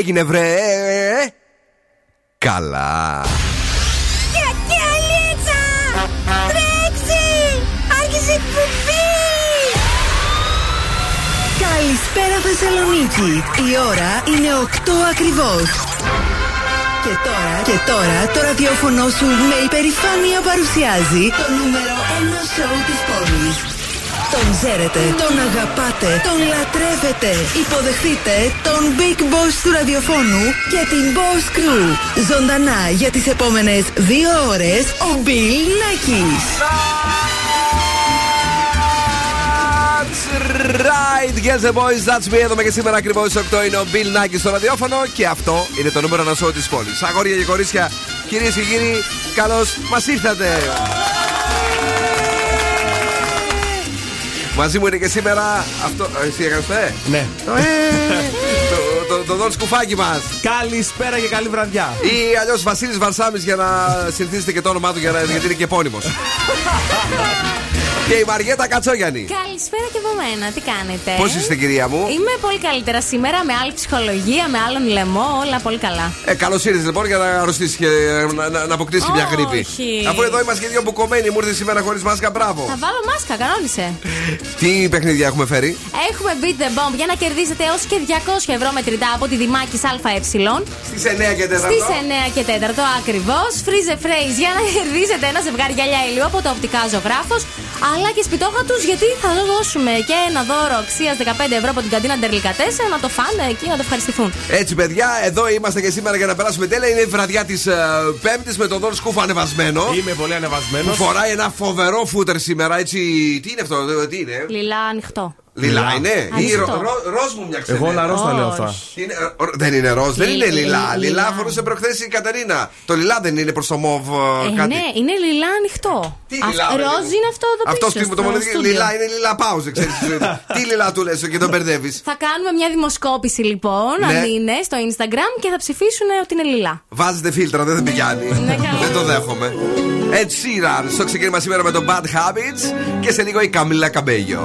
έγινε βρε; Καλά. Κακιαλίτσα Τρέξει Άρχισε εκπομπή. Καλησπέρα Θεσσαλονίκη. Η ώρα είναι 8 ακριβώς και τώρα, και τώρα το ραδιόφωνο σου με υπερηφάνεια παρουσιάζει το νούμερο 1 σοου της πόλης. Τον ξέρετε, τον αγαπάτε, τον λατρεύετε. Υποδεχτείτε τον Big Boss του ραδιοφώνου και την Boss Crew. Ζωντανά για τις επόμενες δύο ώρες ο Bill Nackis. Right, girls and boys, that's me. Εδώ και σήμερα ακριβώς 8 είναι ο Bill Nike στο ραδιόφωνο και αυτό είναι το νούμερο ένα σώμα της πόλης. Αγόρια και κορίτσια, κυρίες και κύριοι, καλώς μας ήρθατε. Μαζί μου είναι και σήμερα αυτό. Ε, εσύ έκανες το ε; Ναι. Το ε. το, το, το δόν σκουφάκι μας. Καλησπέρα και καλή βραδιά. Ή αλλιώς Βασίλης Βαρσάμι για να συνηθίσετε και το όνομά του για να, γιατί είναι και επώνυμος. και η Μαριέτα Κατσόγιανη. Καλησπέρα και από μένα, τι κάνετε; Πώς είστε, κυρία μου; Είμαι πολύ καλύτερα σήμερα, με άλλη ψυχολογία, με άλλον λαιμό, όλα πολύ καλά. Ε, καλώς ήρθες λοιπόν για να αρρωστήσεις και να, να, να αποκτήσεις και μια γρήπη. Όχι. Αφού εδώ είμαστε και δύο μπουκωμένοι, μου ήρθε σήμερα χωρίς μάσκα, μπράβο. Θα βάλω μάσκα, κανόνισε. Τι παιχνίδια έχουμε φέρει; Έχουμε Beat the Bomb για να κερδίσετε έως και 200 ευρώ μετρητά από τη Δημάκη ΑΕ. Στις 9 και 4. Στις 9 και 4 ακριβώς. Freeze phrase για να κερδίσετε ένα ζευγάρι γυαλιά ηλίου από το οπτικά ζωγράφος. Αλλά και σπιτόχα τους γιατί θα δώσουμε και ένα δώρο αξίας 15 ευρώ από την καντίνα Ντερλικατέσσα να το φάνε εκεί να το ευχαριστηθούν. Έτσι, παιδιά, εδώ είμαστε και σήμερα για να περάσουμε τέλεια. Είναι η βραδιά της uh, Πέμπτης με τον Δόν Σκούφο ανεβασμένο. Είμαι πολύ ανεβασμένος. Που φοράει ένα φοβερό φούτερ σήμερα, έτσι. Τι είναι αυτό, τι είναι; Λιλά ανοιχτό. Λιλά είναι; Ή Ανοιχτό. ρο, ρο, ροζ μου μια ξενέρα. Εγώ λαρό τα λέω Όχι. αυτά. Είναι, ε, ρο- δεν είναι ροζ, δεν Λι- είναι λιλά. λι- Λιλά λιλά. φορούσε προχθές η Κατερίνα. Το λιλά δεν είναι προς το μοβ ε, Ε, κάτι. ναι, είναι λιλά ανοιχτό. Τι Αυ- λιλά, ρε, Ροζ παιδί μου. είναι αυτό εδώ Αυτός πίσω. στείλουμε το στο μοναδικό. στούντιο. Λιλά είναι λιλά πάουζε, ξέρεις. Τι λιλά του λες και τον μπερδεύεις. Θα κάνουμε μια δημοσκόπηση λοιπόν, Ναι. αν είναι, στο Instagram και θα ψηφίσουν ότι είναι λιλά. Βάζετε φίλτρα, δεν θα πηγαίνει. Ναι, καλά. δεν το δέχομαι. Ed Sheeran στο ξεκίνημα σήμερα με το Bad Habits και σε λίγο η Καμίλα Καμπέγιο.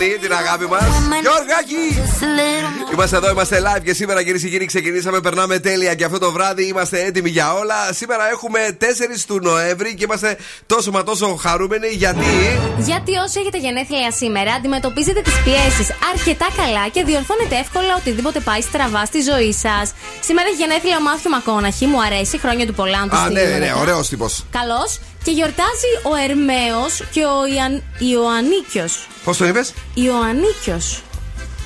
Βασίλη και στην Αγνή, την αγάπη μας. Γιωργάκη! Just a little more. Είμαστε εδώ, είμαστε live και σήμερα κυρίες και κύριοι ξεκινήσαμε. Περνάμε τέλεια και αυτό το βράδυ είμαστε έτοιμοι για όλα. Σήμερα έχουμε 4 του Νοέμβρη και είμαστε τόσο μα τόσο χαρούμενοι γιατί; Γιατί όσοι έχετε γενέθλια σήμερα, αντιμετωπίζετε τις πιέσεις αρκετά καλά και διορθώνετε εύκολα οτιδήποτε πάει στραβά στη ζωή σας. Σήμερα έχει γενέθλια ο Μάθιο Μακόναχη, μου αρέσει, χρόνια του πολλά. αν του Α, ναι, στείλουμε ναι, μετά. ωραίος τύπος. Καλός. Και γιορτάζει ο Ερμαίος και ο Ιαν... Ιωαννίκιος. Πώς το είπες, Ιωαννίκιος.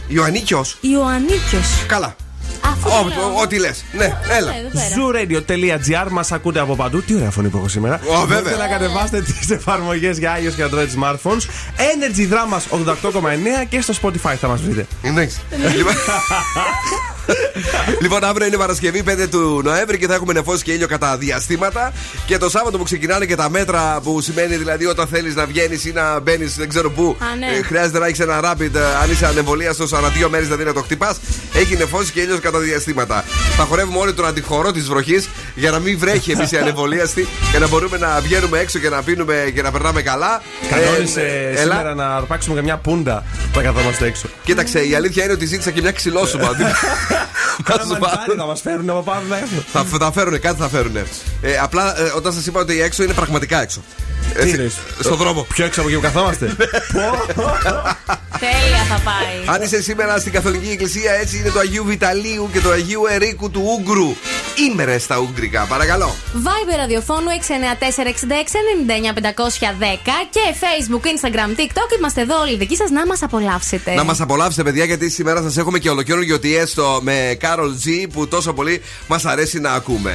Ιωαννίκιος. Ιωαννίκιος. Καλά. Αυτό Ό, λέω. ό, Ό,τι λες. Ναι, έλα. Εδώ πέρα. Zooradio.gr μας ακούτε από παντού. Τι ωραία φωνή που έχω σήμερα. Ω, βέβαια. Μπορείτε να κατεβάσετε τις εφαρμογές για iOS και Android smartphones. Energy Dramas 88,9 και στο Spotify θα μας βρείτε. Εντάξει. Λοιπόν- Λοιπόν, αύριο είναι Παρασκευή 5 του Νοέμβρη και θα έχουμε νεφώσει και ήλιο κατά διαστήματα. Και το Σάββατο που ξεκινάνε και τα μέτρα που σημαίνει δηλαδή όταν θέλεις να βγαίνεις ή να μπαίνεις δεν ξέρω πού. Α, ναι. ε, χρειάζεται να έχεις ένα rapid ε, αν είσαι ανεμβολίαστο ανά δύο μέρες δηλαδή να το χτυπάς. Έχει νεφώσει και ήλιος κατά διαστήματα. Θα χορεύουμε όλοι τον αντιχωρό της βροχής για να μην βρέχει εμείς οι ανεμβολίαστοι και να μπορούμε να βγαίνουμε έξω και να πίνουμε και να περνάμε καλά. Κανόνισε Ε, σήμερα να αρπάξουμε καμιά πούντα που θα καθόμαστε έξω. Κοίταξε, η αλήθεια είναι ότι ζήτησα και μια ξυλόσουμα. Θα σου πάρω. Μανιτάρι θα μας φέρουν από πάνω μέχρι. Θα, θα φέρουν, κάτι θα φέρουν. Ε, απλά ε, όταν σας είπα ότι έξω είναι πραγματικά έξω. Τι Έτσι, εννοείς; στον δρόμο. Πιο έξω από εκεί που καθόμαστε. Τέλεια θα πάει. Αν είσαι σήμερα στην Καθολική Εκκλησία, έτσι είναι του Αγίου Βιταλίου και του Αγίου Ερίκου του Ούγκρου. ήμερες στα Ουγγρικά. Παρακαλώ. Viber ραδιοφώνου 694-6699-510 και Facebook, Instagram, TikTok. Είμαστε εδώ όλοι δικοί σας να μας απολαύσετε. Να μας απολαύσετε, παιδιά, γιατί σήμερα σας έχουμε και ολοκαίριο ότι έστω με Carol G που τόσο πολύ μας αρέσει να ακούμε.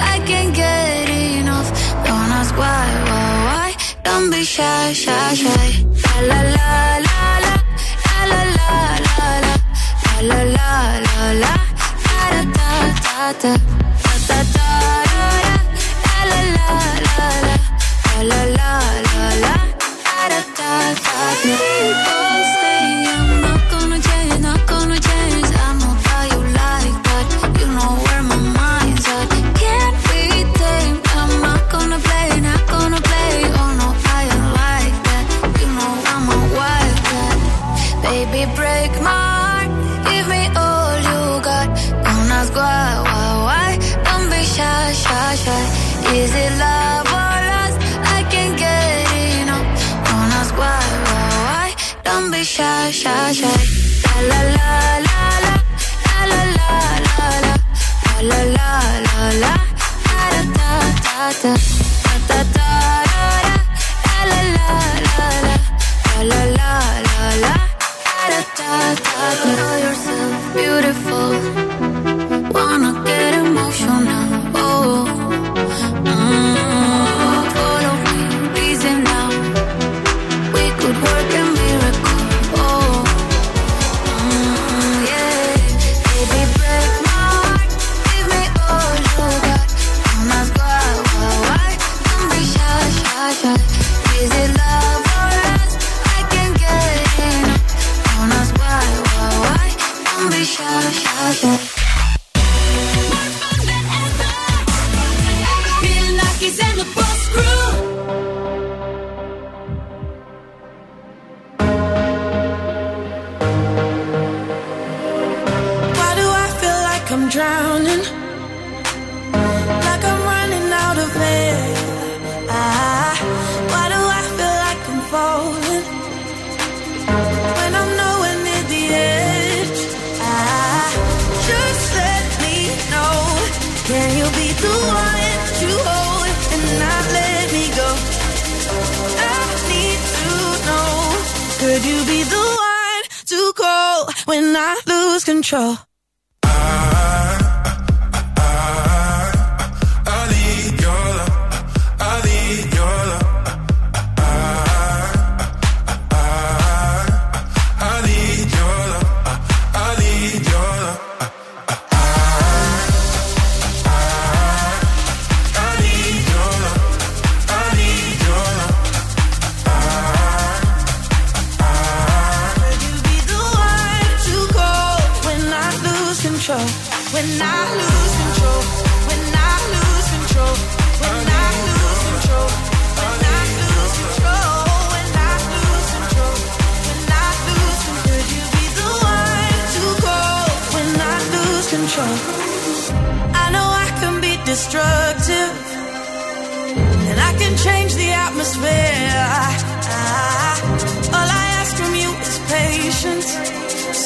I can't get enough. Don't ask why, why, why. Don't be shy, shy, shy. La la la la la, la la la la, la. La la la la, da da da da, da da da da, la la la la, la la la la,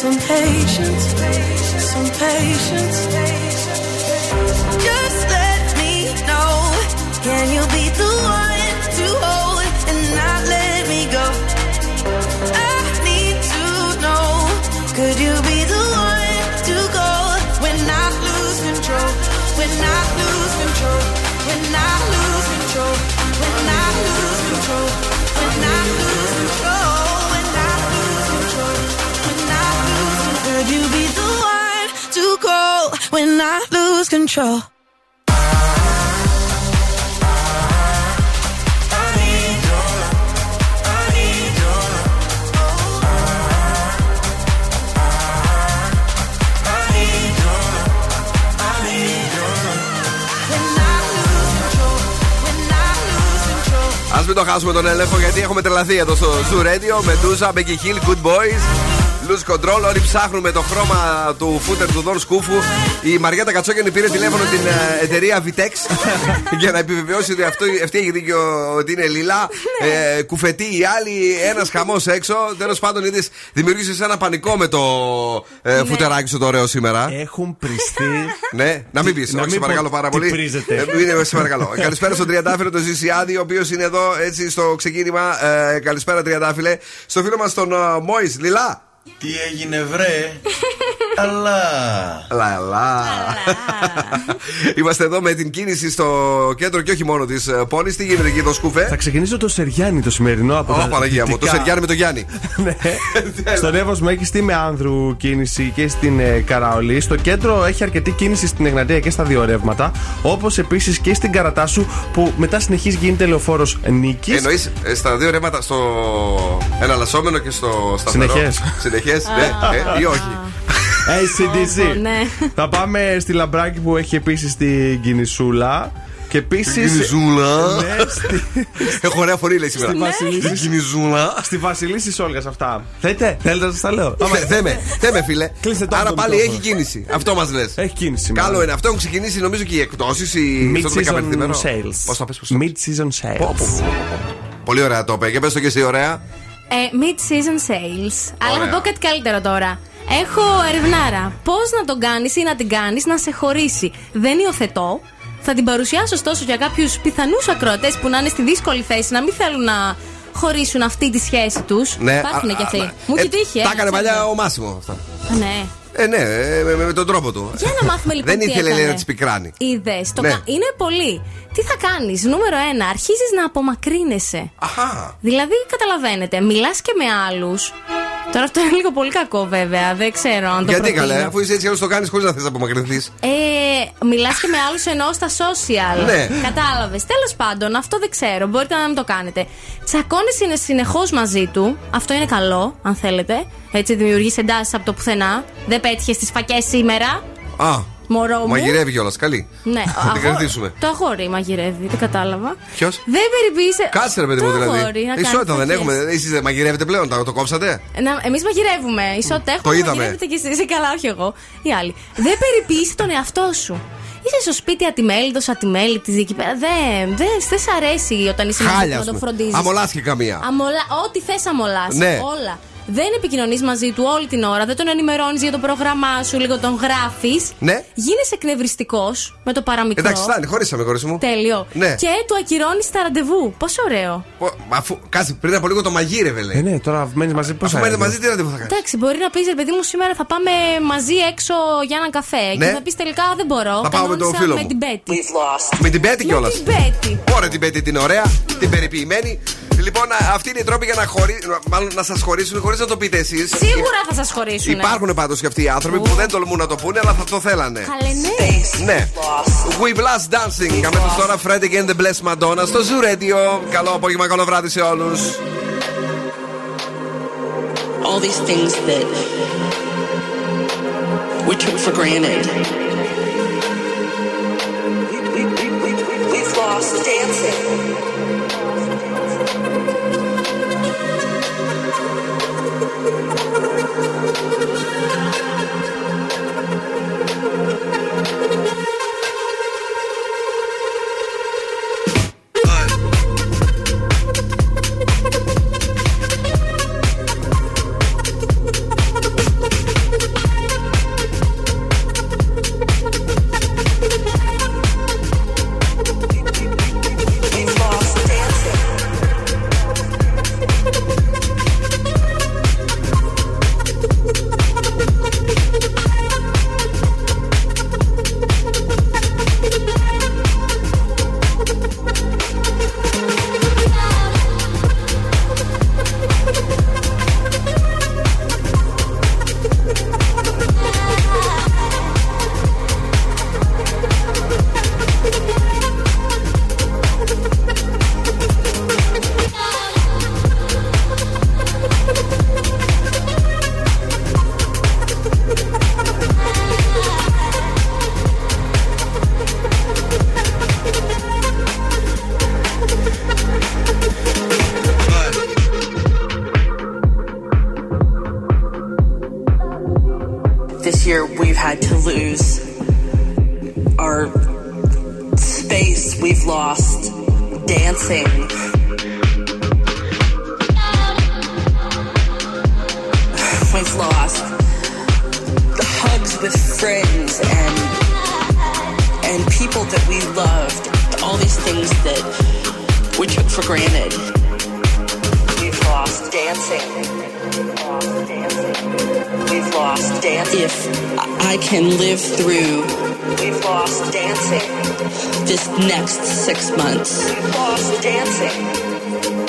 Some patience. Some patience. Can you be the one to hold and not let me go? I need to know. Could you be the one to when I lose control? When I lose control. When I lose control. When I lose control. When I lose control. When I lose control. When I lose control. Could you be the one to when I lose control? Μην το χάσουμε τον έλεγχο γιατί έχουμε τρελαθεί εδώ στο Zoo Radio με Ντούζα, Becky Hill, Good Boys. Lose control, όλοι ψάχνουμε το χρώμα του φούτερ του Δον Σκούφου. Η Μαριέτα Κατσόγενη πήρε τηλέφωνο την ε, εταιρεία Vitex για να επιβεβαιώσει ότι αυτό, αυτή έχει δίκιο ότι είναι λιλά. ε, κουφετή η άλλη, ένας χαμός έξω. Τέλος πάντων, είδες, δημιούργησες ένα πανικό με το ε, φουτεράκι σου το ωραίο σήμερα. Έχουν πριστεί. Ναι, να μην πεις. Να Όχι, σε μην παρακαλώ πω πάρα τι πολύ. πρίζετε. Ε, μην- σε παρακαλώ. Καλησπέρα στον Τριαντάφυλλο, τον Ζησιάδη, ο οποίος είναι εδώ έτσι στο ξεκίνημα. Ε, καλησπέρα, Τριαντάφυλλε. Στο φίλο μας τον Μόη, Λιλά. Τι έγινε βρε; Αλλά Λαλά. Είμαστε εδώ με την κίνηση στο κέντρο και όχι μόνο της πόλης. Τι γίνεται εκεί, το σκούφε. Θα ξεκινήσω το Σεριάνι το σημερινό από Ω, τα Παναγία μου, το δυτικά. Σεριάνι με το Γιάννη. Ναι. Στον Εύω Μέγιστη με άνδρου κίνηση και στην ε, Καραολή. Στο κέντρο έχει αρκετή κίνηση στην Εγνατία και στα δύο ρεύματα. Όπως επίσης και στην Καρατάσου που μετά συνεχίζει γίνεται λεωφόρος Νίκης. Εννοείς στα δύο ρέματα, στο εναλλασσόμενο και στο σταθερό; Συνεχές. Συνεχές, ναι, ε, ή όχι. ACDC. ναι. Θα πάμε στη Λαμπράκη που έχει επίσης την κινησούλα. Και επίση. Κινηζούλα. Ναι, στη, Έχω ωραία φωνή, λέει σήμερα. Στη Βασιλίση. Την Κινηζούλα. στη Βασιλίση Όλγας αυτά. Θέλετε, θέλετε να σας τα λέω; Άμα- Θε- Θέμε, θέμε φίλε. Κλείστε το Άρα το πάλι μικρόφωνο. έχει κίνηση. Αυτό μας λες. Έχει κίνηση. σήμερα. Καλό είναι. Αυτό έχουν ξεκινήσει νομίζω και οι εκπτώσεις. Οι... στο Mid-season 15 sales. Πώς θα πει, πώς θα πεις. Mid-season sales. Πω, πω, πω, πω. Πολύ ωραία το είπε. Και πες το και εσύ, ωραία. Ε, mid-season sales. Αλλά Ωραία. θα πω κάτι καλύτερο τώρα. Έχω ερευνάρα. Πώς να τον κάνεις ή να την κάνεις να σε χωρίσει. Δεν υιοθετώ. Θα την παρουσιάσω ωστόσο για κάποιους πιθανούς ακροατές που να είναι στη δύσκολη θέση να μην θέλουν να χωρίσουν αυτή τη σχέση τους. Υπάρχουν α, και αυτοί. α, Μου ε, έχει τύχει, Τα ε, έκανε ξέρω. παλιά ο Μάσιμο αυτά. Α, Ναι. Ε, ναι, ε, με, με- με τον τρόπο του. Για να μάθουμε λοιπόν. Δεν τι ήθελε λέει, έκανε. να της πικράνει. Είδες. Ναι. Είναι πολύ. Τι θα κάνεις, νούμερο ένα, αρχίζεις να απομακρύνεσαι. Αχά. Δηλαδή, καταλαβαίνετε, μιλάς και με άλλους. Τώρα αυτό είναι λίγο πολύ κακό, βέβαια. Δεν ξέρω αν το Γιατί προτείνω. καλέ, αφού είσαι έτσι άλλο το κάνεις χωρίς να θες να απομακρυνθείς. Ε, μιλάς και με άλλους εννοώ στα social. Ναι. Κατάλαβες. Τέλος πάντων, αυτό δεν ξέρω. Μπορείτε να μην το κάνετε. Τσακώνεσαι συνεχώς μαζί του. Αυτό είναι καλό, αν θέλετε. Έτσι δημιουργείς εντάσεις από το πουθενά. Δεν πέτυχες τις φακές σήμερα; Α, Μωρό μου. μαγειρεύει κιόλας. Καλή. Ναι, Θα την αγό- κρατήσουμε. Το αγόρι μαγειρεύει, δεν κατάλαβα. Ποιος; Δεν περιποίησε. Κάτσε ρε παιδί το μου δηλαδή. αγόρι, να κάνεις Ισότητα δεν φακές. έχουμε. Εσείς δεν μαγειρεύετε πλέον, το, το κόψατε; Εμείς μαγειρεύουμε. Ισότητα έχουμε. Το είδαμε. Μαγειρεύετε κι εσείς. Καλά, όχι εγώ. Οι άλλοι. Δεν περιποίησε τον εαυτό σου. Είσαι στο σπίτι ατιμέλητος, ατιμέλητης εκεί πέρα. Δεν δε, δε σ' αρέσει όταν είσαι μαζί του Χάλια. να ας τον πούμε. φροντίζεις. Αμολάθηκε καμία. Αμολα... Ό,τι θες αμολάς. Ναι. Όλα. Δεν επικοινωνείς μαζί του όλη την ώρα, δεν τον ενημερώνεις για το πρόγραμμά σου, λίγο τον γράφεις. Ναι. Γίνεσαι εκνευριστικός με το παραμικρό. Εντάξει, φτάνει, χωρίσαμε, χωρί μου. Τέλειο. Ναι. Και του ακυρώνεις τα ραντεβού. Πόσο ωραίο. Πο- μα Αφού, κάτσε, πριν από λίγο το μαγείρευε, λέει. Ε, ναι, τώρα μένεις μαζί πώς Αφού μένετε μαζί, τι ραντεβού θα κάνεις; Εντάξει, μπορεί να πεις, ρε παιδί μου, σήμερα θα πάμε μαζί έξω για έναν καφέ. Ναι. Και θα πεις τελικά δεν μπορώ. Θα πάω με τον Κανόνισα φίλο με μου. την Πέτη. Με την Πέτη κιόλας. Με την Πέτη. Ωραία την Πέτη την ωραία, την περιποιημένη. Λοιπόν, α, αυτή είναι η τρόπη για να, χωρί... μάλλον να σας χωρίσουν χωρί να το πείτε εσείς. Σίγουρα θα σας χωρίσουν. Υπάρχουν πάντως και αυτοί οι άνθρωποι που δεν τολμούν να το πούνε, αλλά θα το θέλανε. Καλέ, ναι. Ναι. We Blast Dancing. Αμέσως τώρα Fred again the Bless Madonna στο Zoo Radio. Καλό απόγευμα, καλό βράδυ σε όλους. all these things that we took for granted. We've lost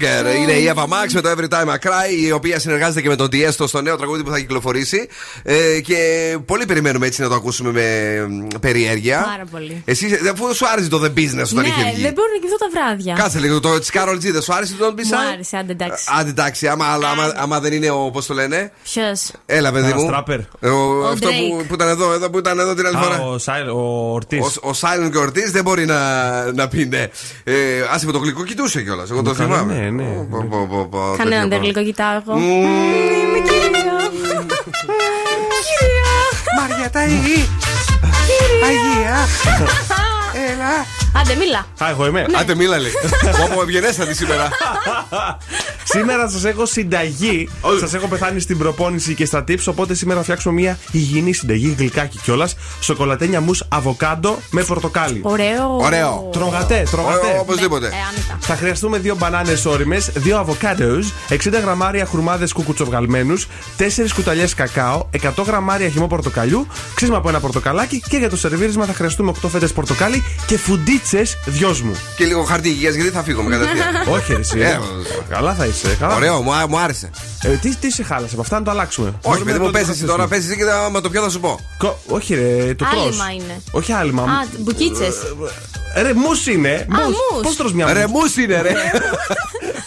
bit stronger. Είναι η Eva Max με το Every Time I Cry, η οποία συνεργάζεται και με τον Tiesto στο νέο τραγούδι που θα κυκλοφορήσει. Ε, και πολύ περιμένουμε έτσι να το ακούσουμε με μ, περιέργεια. Πάρα πολύ. Εσύ, αφού σου άρεσε το The Business όταν ναι, είχε βγει. δεν μπορώ να κοιμηθώ τα βράδια. Κάτσε λίγο, το τη Carol G δεν σου άρεσε το Don't Be Μου Shy? άρεσε, άντε εντάξει. Άντε εντάξει, άμα, άμα, άμα, άμα δεν είναι ο. Πώς το λένε; Ποιος; Έλα, παιδί Ένας μου. τράπερ. Ε, Ο, αυτό Drake. που, που ήταν εδώ, εδώ που ήταν εδώ την άλλη φορά. Α, ο, Σάιλ, ο Ορτής. Ο, ο Σάιλον και ο Ορτή δεν μπορεί να, να πει ναι. Ε, άσε με το γλυκό κοιτούσε κιόλας. Εγώ το Καλά, θυμάμαι. Ναι, ναι. Πω, πω, πω, πω, Κανέναν τέτοιο δεν πράγμα. γλυκό κοιτάω εγώ. Μμμ. Είμαι κυρία. Κυρία. Μαριατά η Αγία. Έλα. Άντε, μίλα. Α, εγώ είμαι. Άντε μίλα λέει. Όπω ευγενέστατη σήμερα. Σήμερα σας έχω συνταγή. Σας έχω πεθάνει στην προπόνηση και στα tips. Οπότε σήμερα θα φτιάξουμε μια υγιεινή συνταγή, γλυκάκι κιόλας. Σοκολατένια μους αβοκάντο με πορτοκάλι. Ωραίο. Ωραίο. Τρογατέ, τρογατέ. Ω, Οπωσδήποτε. Ε, άνετα. Θα χρειαστούμε δύο μπανάνες όριμες, δύο αβοκάντο, 60 γραμμάρια χρουμάδε κουκουτσοβγαλμένους, 4 κουταλιές κακάο, 100 γραμμάρια χυμό πορτοκαλιού, ξύσμα από ένα πορτοκαλάκι και για το σερβίρισμα θα χρειαστούμε 8 φέτες πορτοκάλι και φουντίτσε δυο μου. Και λίγο χαρτί υγεία γιατί θα φύγουμε κατευθείαν. Όχι, ρε, εσύ. Ε, Καλά θα είσαι. Καλά. Ωραίο, μου, α- μου άρεσε. Ε, τι, τι σε χάλασε από αυτά, να το αλλάξουμε. Όχι, Μπορούμε παιδί να μου, το πες εσύ τώρα, αντικαταστήσουμε. πες εσύ και θα- μα το ποιο θα σου πω. Κο- Όχι, ρε, το τρως. Άλυμα είναι. Όχι άλυμα. Α, μπουκίτσε. Ε, Ρε, μους είναι. Α, μους. Πώ τρως μια Ρε, μους. μου είναι, ρε.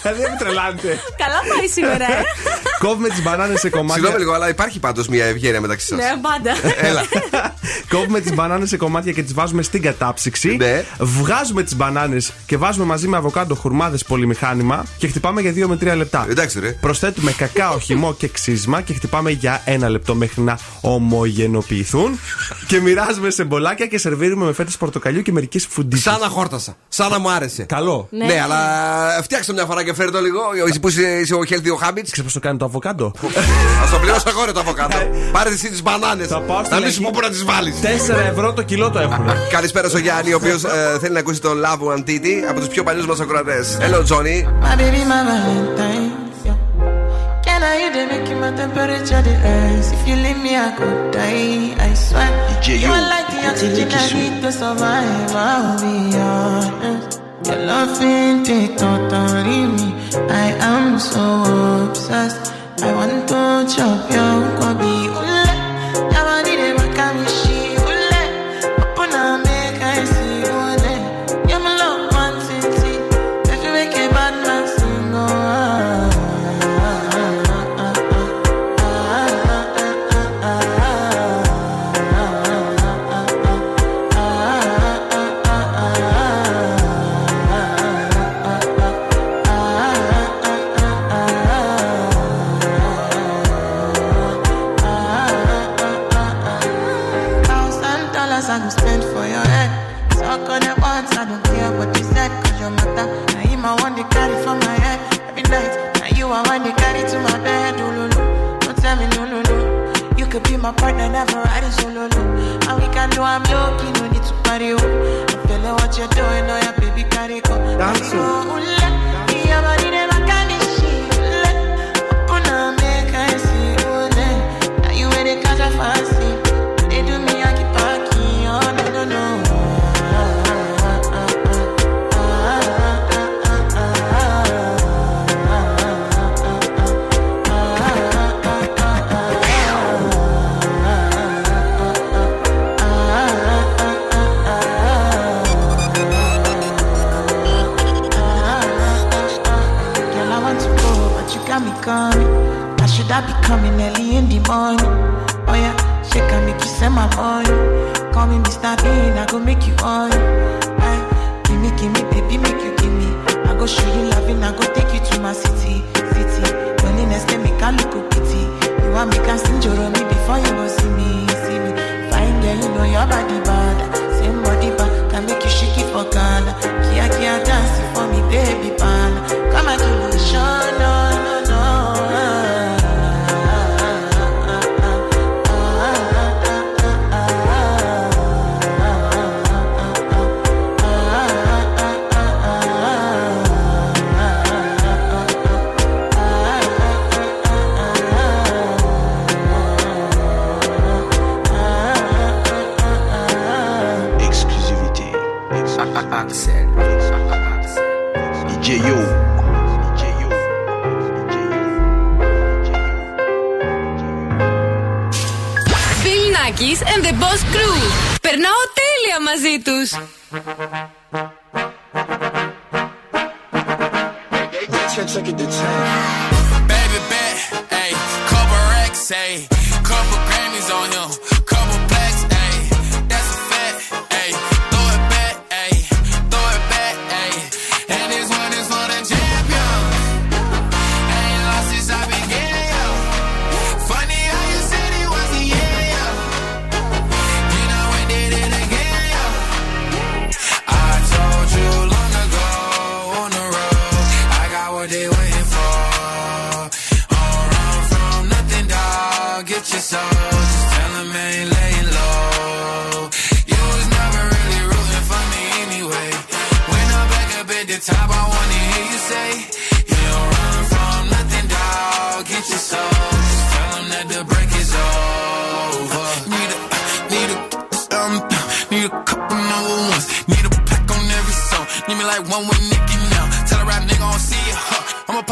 Δηλαδή, δεν με τρελάνετε. Καλά πάει σήμερα, ε. Κόβουμε τις μπανάνες σε κομμάτια. Συγγνώμη λίγο, αλλά υπάρχει πάντως μια ευγένεια μεταξύ σας. Ναι, πάντα. Έλα. Κόβουμε τις μπανάνες σε κομμάτια και τις βάζουμε στην κατάψυξη. Ναι. Βγάζουμε τις μπανάνες και βάζουμε μαζί με αβοκάντο χουρμάδες πολυμηχάνημα και χτυπάμε για 2 με 3 λεπτά. Εντάξει, ρε. Προσθέτουμε κακάο, χυμό και ξύσμα και χτυπάμε για ένα λεπτό μέχρι να ομογενοποιηθούν. και μοιράζουμε σε μπολάκια και σερβίρουμε με φέτε πορτοκαλιού και μερικές φουντίτσες. Σαν να χόρτασα. Σαν να μου άρεσε. Καλό. Ναι. Ναι, αλλά φτιάξτε το μια φορά και φέρε το λίγο. Εσύ που είσαι, είσαι ο healthy ο habits. Ξέρεις πώς το κάνει το αβοκάντο; Α το πληρώσω εγώ ρε το αβοκάντο. Πάρε εσύ τις μπανάνες. Θα πάω στην Να μην Αγία- σου πω πού να τις βάλεις. 4 ευρώ το κιλό το έχουν. Καλησπέρα στο Γιάννη, ο οποίος θέλει να ακούσει το Love One Titty από τους πιο παλιούς μας ακροατές. Hello, Johnny. My baby, my Valentine. Yeah. Can I you they make you my temperature the rise? If you leave me, I could die. I swear. you are like the oxygen I need to survive. I'll be honest. Your love ain't take totally me. I am so obsessed. I want to chop your kwabi.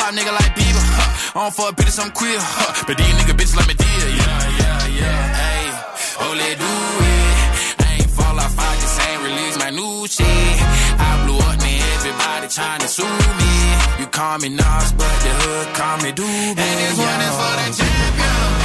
Pop nigga like Bieber, huh? I don't fuck bitches, I'm queer, huh? But these nigga bitches like me dear, yeah, yeah, yeah. Hey, oh, let do it. I ain't fall off, I just ain't release my new shit. I blew up, man, everybody trying to sue me. You call me Nas, but the hood call me Doobie. And this one is for the champion.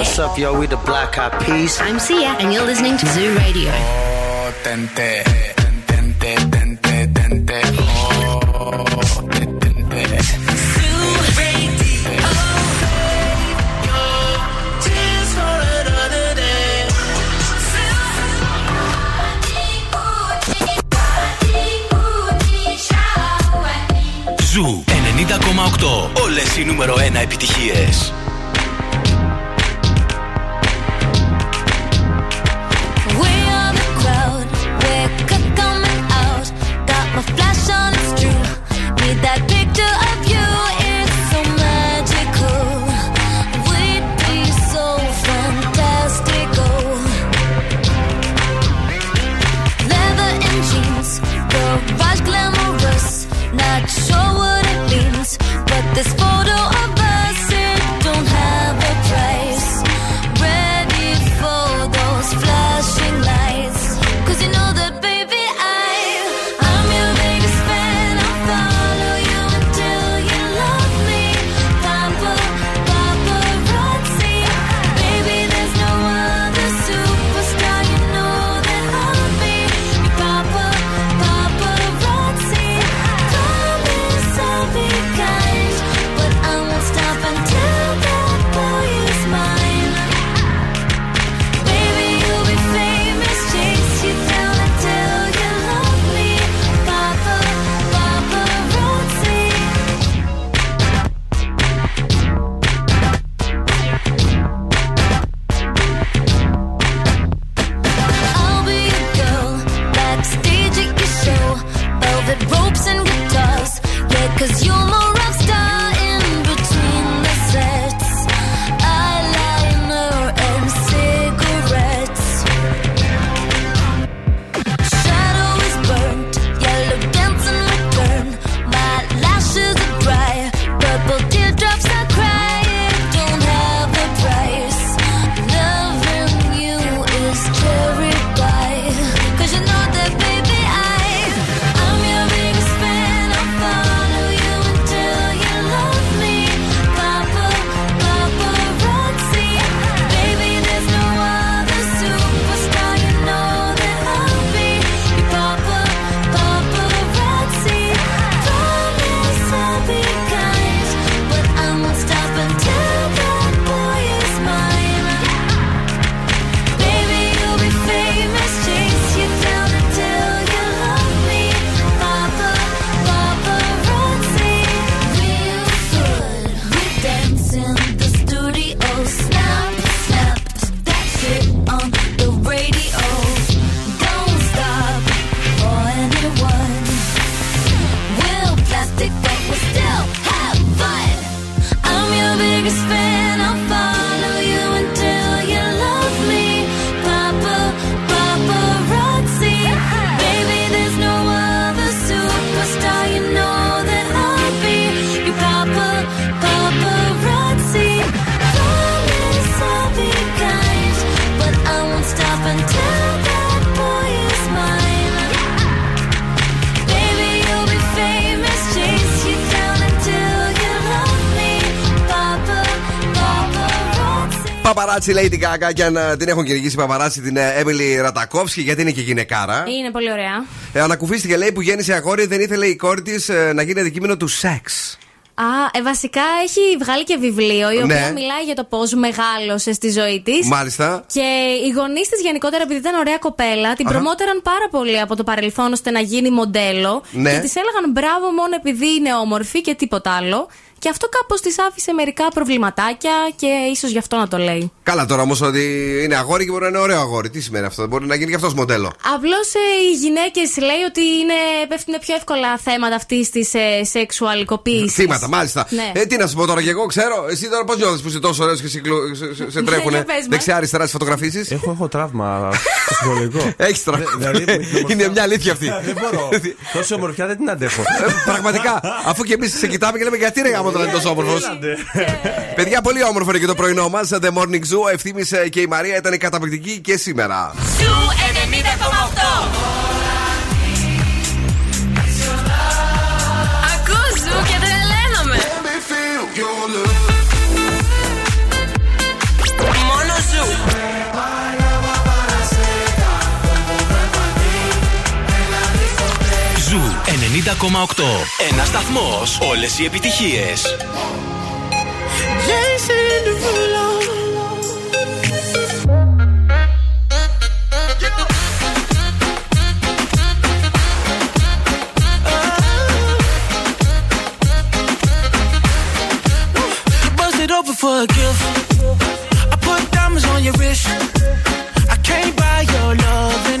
What's up, yo? We the Black Eyed Peas. I'm Sia, and you're listening to Zoo Radio. Oh, tente, tente, tente, tente, oh, tente. Ζου 90,8. Όλες οι νούμερο 1 επιτυχίες. Παπαράτσι Lady Gaga και αν ε, την έχουν κυνηγήσει παπαράτσι την ε, Έμιλι Ρατακόφσκι γιατί είναι και γυναικάρα. Είναι πολύ ωραία. Ε, ανακουφίστηκε λέει που γέννησε αγόρι δεν ήθελε η κόρη της να γίνει αντικείμενο του σεξ. Α, ε, βασικά έχει βγάλει και βιβλίο, η Ναι. οποία μιλάει για το πώς μεγάλωσε στη ζωή της. Μάλιστα. Και οι γονείς της γενικότερα, επειδή ήταν ωραία κοπέλα, την Αχα. προμότεραν πάρα πολύ από το παρελθόν ώστε να γίνει μοντέλο. Ναι. Και της έλεγαν μπράβο μόνο επειδή είναι όμορφη και τίποτα άλλο. Και αυτό κάπως της άφησε μερικά προβληματάκια και ίσως γι' αυτό να το λέει. Καλά τώρα όμως ότι είναι αγόρι και μπορεί να είναι ωραίο αγόρι. Τι σημαίνει αυτό, μπορεί να γίνει και αυτός μοντέλο. Απλώς οι γυναίκες λέει ότι είναι, πέφτουν πιο εύκολα θέματα αυτής της ε, σεξουαλικοποίησης. Θύματα, μάλιστα. Ναι. Ε, τι να σου πω τώρα και εγώ, ξέρω. Εσύ τώρα πώς νιώθεις που είσαι τόσο ωραίος και σε, κλου- σε, σε, σε τρέχουνε; Για πες μας. δεξιά-αριστερά στις φωτογραφίσεις; Έχω, έχω τραύμα στο ψυχολογικό. Έχεις τραύμα. Δηλαδή, με την ομορφιά- Είναι μια αλήθεια αυτή. Δεν μπορώ. Τόση ομορφιά δεν την αντέχω. Ε, Πραγματικά. Αφού και εμείς σε κοιτάμε και λέμε γιατί ρε γάμο τώρα είναι τόσο όμορφος. Παιδιά, πολύ όμορφο είναι και το πρωινό μας. The Morning Zoo. Ο Ευθύμης και η Μαρία ήταν καταπληκτική και σήμερα. Zoo 90,8. Ακούς Zoo Ένα σταθμό. Όλε οι επιτυχίε. Jason Derulo. Bust it open for a gift. I put diamonds on your wrist. I can't buy your loving.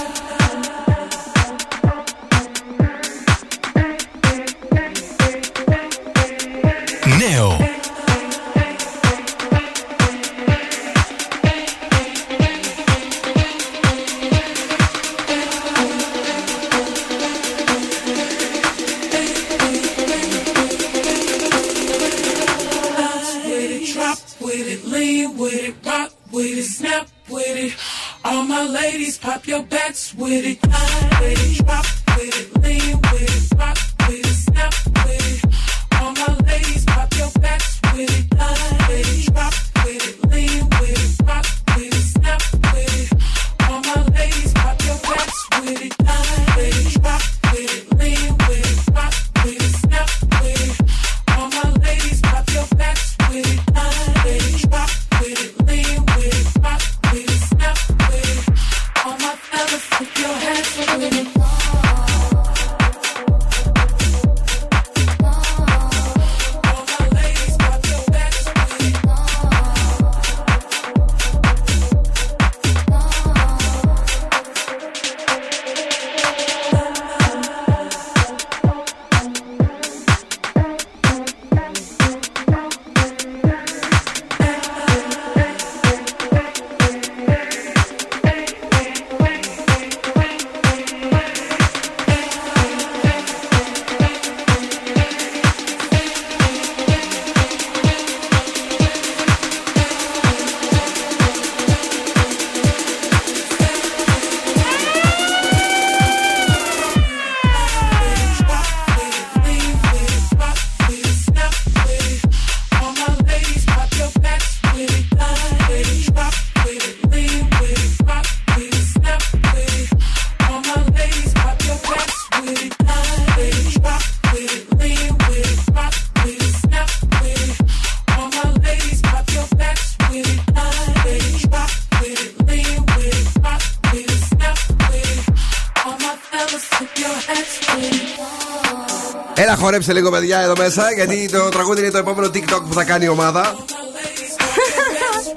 Έλα, χορέψε λίγο, παιδιά, εδώ μέσα, γιατί το τραγούδι είναι το επόμενο TikTok που θα κάνει η ομάδα.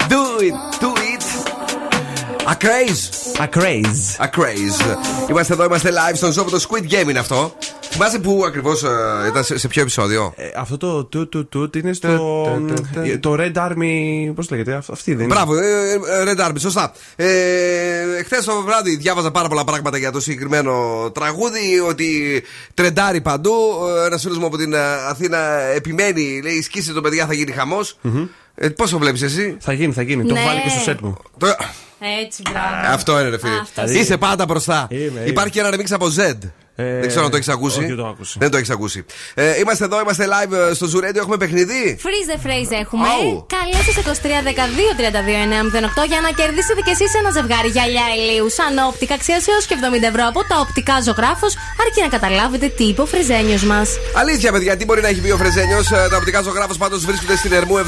Do it, do it. A craze. A craze. A craze. Είμαστε εδώ, είμαστε live στον show, το Squid Game είναι αυτό. Θυμάσαι που ακριβώς ήταν σε, σε ποιο επεισόδιο; Ε, αυτό το του του του είναι στο. ε, Το Red Army. Πώς λέγεται, αυ- αυτή δεν είναι. Μπράβο, ε, ε, Red Army, σωστά. Ε, Χθες το βράδυ διάβαζα πάρα πολλά πράγματα για το συγκεκριμένο τραγούδι. Ότι τρεντάρει παντού. Ένας φίλος μου από την ε, Αθήνα επιμένει, λέει: Σκίσε το παιδιά, θα γίνει χαμός. Ε, Πώς το βλέπεις εσύ, Θα γίνει, θα γίνει. Το Ναι. έχω βάλει και στο σετ μου. Το- Έτσι, μπράβο. Αυτό είναι, ρε φίλε. Αυτό. Είσαι πάντα μπροστά. Είμαι, είμαι. Υπάρχει και ένα remix από Z. Ε, δεν ξέρω αν το έχεις ακούσει. όχι, δεν το έχω ακούσει. Δεν το έχεις ακούσει. Ε, είμαστε εδώ, είμαστε live ε, στο Zoo Radio. Έχουμε παιχνίδι; Freeze the phrase έχουμε. Αου. Καλέστε σε 23 για να κερδίσετε κι εσείς ένα ζευγάρι γυαλιά ηλίου σαν όπτικα αξίας έως και 70 ευρώ από τα οπτικά ζωγράφος, αρκεί να καταλάβετε τι είπε ο φρεζένιος μας. Αλήθεια, παιδιά, τι μπορεί να έχει πει ο Φρεζένιος. Τα οπτικά ζωγράφος πάντως βρίσκονται στην Ερμού 77.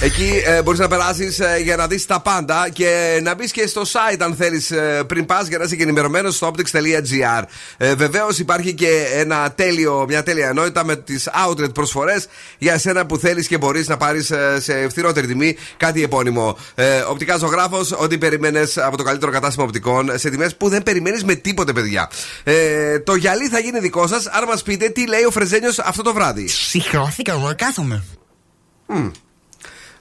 Εκεί ε, μπορείς να περάσεις για να δεις τα πάντα και να μπεις και στο site αν θέλεις πριν πας για να είσαι και ενημερωμένος στο optics.gr. Ε, Βεβαίως υπάρχει και ένα τέλειο, μια τέλεια ενότητα με τις outlet προσφορές για εσένα που θέλεις και μπορείς να πάρεις σε φθηνότερη τιμή κάτι επώνυμο. Ε, οπτικά ζωγράφος, ό,τι περίμενε από το καλύτερο κατάστημα οπτικών σε τιμές που δεν περιμένεις με τίποτε, παιδιά. Ε, το γυαλί θα γίνει δικό σας, άρα μας πείτε τι λέει ο Φρεζένιος αυτό το βράδυ. Συχρώθηκα εγώ κάθομαι.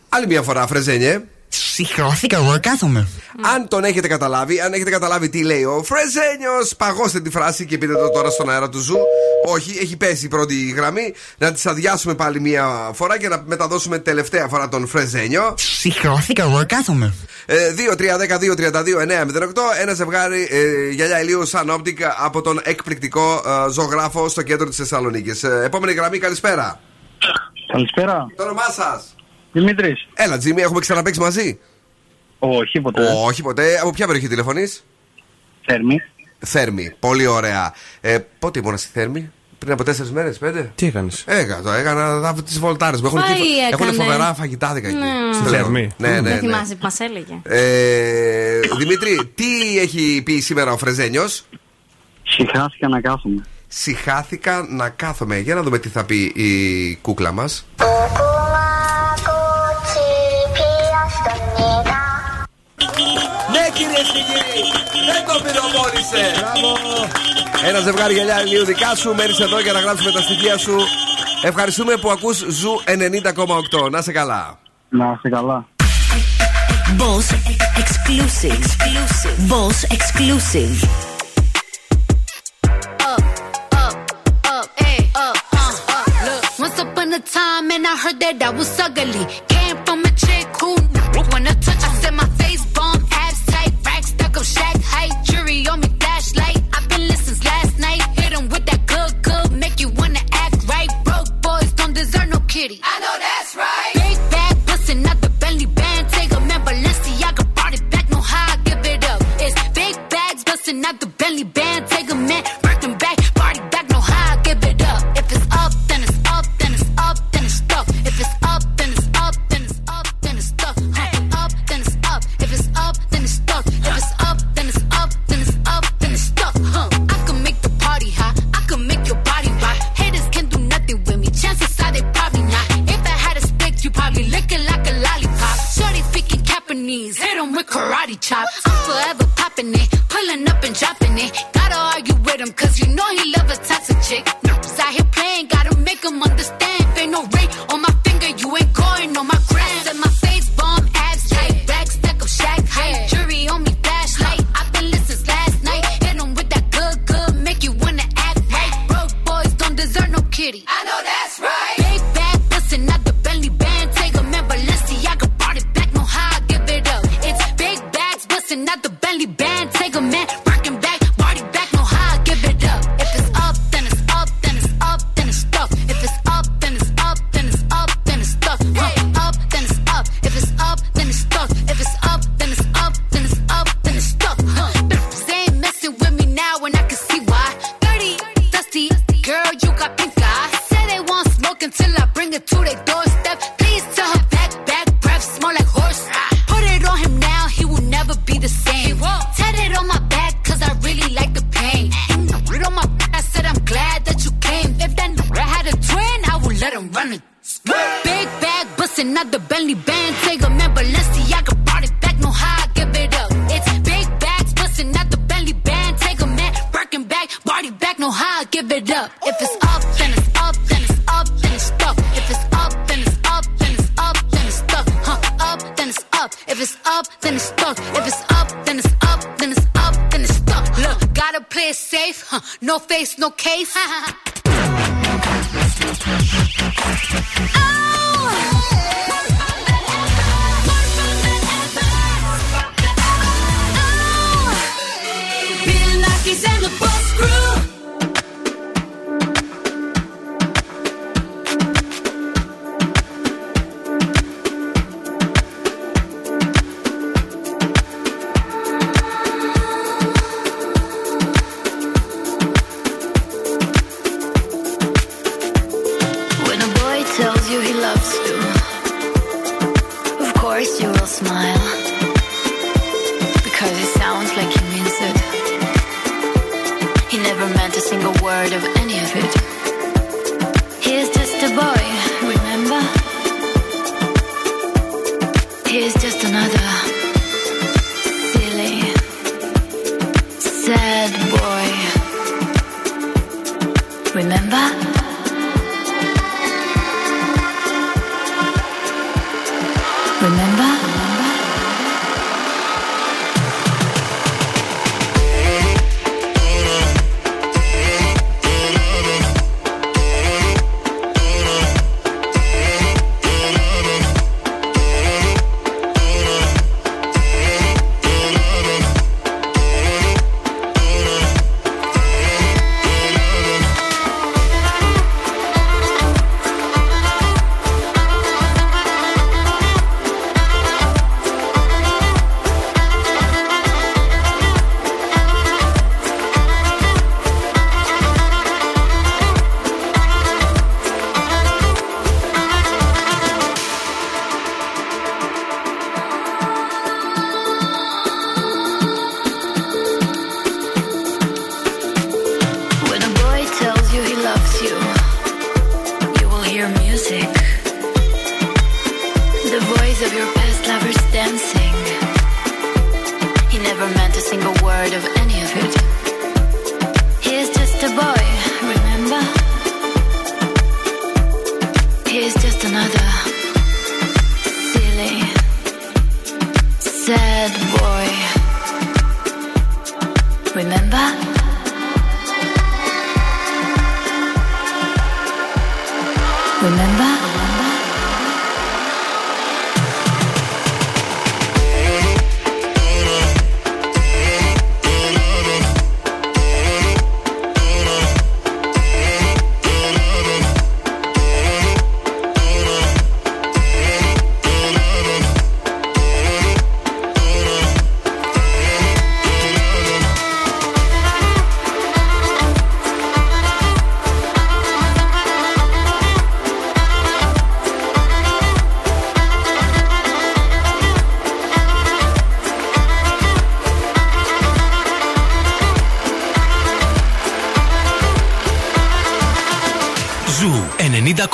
Άλλη μια φορά, Φρεζένιε. Συχρώθηκα εγώ κάθομαι. Αν τον έχετε καταλάβει, αν έχετε καταλάβει τι λέει ο Φρεζένιος, παγώστε τη φράση και πείτε το τώρα στον αέρα του Ζου. Όχι, έχει πέσει η πρώτη γραμμή. Να τη αδειάσουμε πάλι μία φορά και να μεταδώσουμε τελευταία φορά τον Φρεζένιο. Συχρώθηκα εγώ κάθομαι. Ε, 2-3-10-2-32-9-08. Ένα ζευγάρι ε, γυαλιά ηλίου σαν όπτικα από τον εκπληκτικό ε, ζωγράφο στο κέντρο της Θεσσαλονίκης. Ε, επόμενη γραμμή, καλησπέρα. Καλησπέρα. Το όνομά σας. Δημήτρης. Έλα, Τζίμι, έχουμε ξαναπέξει μαζί; Όχι ποτέ. Όχι ποτέ. Από ποια περιοχή τηλεφωνείς, Θέρμη. Θέρμη. Πολύ ωραία. Ε, πότε ήμουν στη Θέρμη, πριν από τέσσερις μέρες, πέντε; Τι έκανες; Έκανα, το έκανα τις βολτάρες μου. Έχουν, Φαΐ εκεί- έχουν έκανες. φοβερά φαγητάδικα εκεί. Ναι. Στη Θέρμη. Ναι, ναι, Δεν ναι. θυμάσαι που μας έλεγε. Ε, Δημήτρη, τι έχει πει σήμερα ο Φρεζένιος; Συχάθηκα να κάθομαι. Συχάθηκα να κάθομαι. Για να δούμε τι θα πει η κούκλα μας. Κυρίε και κύριοι, δεν το πυροβόλησε. Ένα ζευγάρι γυαλιά ηλίου δικά σου. Μένεις εδώ για να γράψουμε τα στοιχεία σου. Ευχαριστούμε που ακούς Ζου 90,8. Να σε καλά. Να είστε καλά. Boss exclusive. exclusive. Boss exclusive. up, up, up, ay, up, uh, up. Look, once upon a time, and I heard that I was ugly. Came from a chick who wanna touch. pretty. I know that's right. Big bag, listen, not the Bentley band. Take a man, Balenciaga, brought it back, no how I give it up. It's big bags, bustin', not the Bentley band.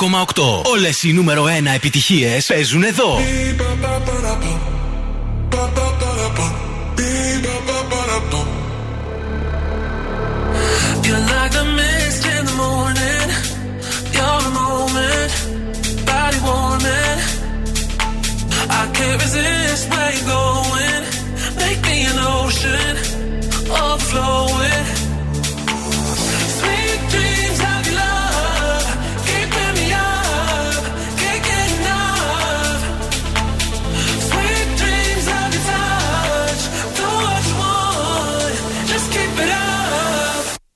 90,8. Όλε οι νούμερο 1 επιτυχίε παίζουν εδώ. You're like the mist in the morning. You're the moment, body warming. I can't resist where you're going. Make me an ocean, overflowing.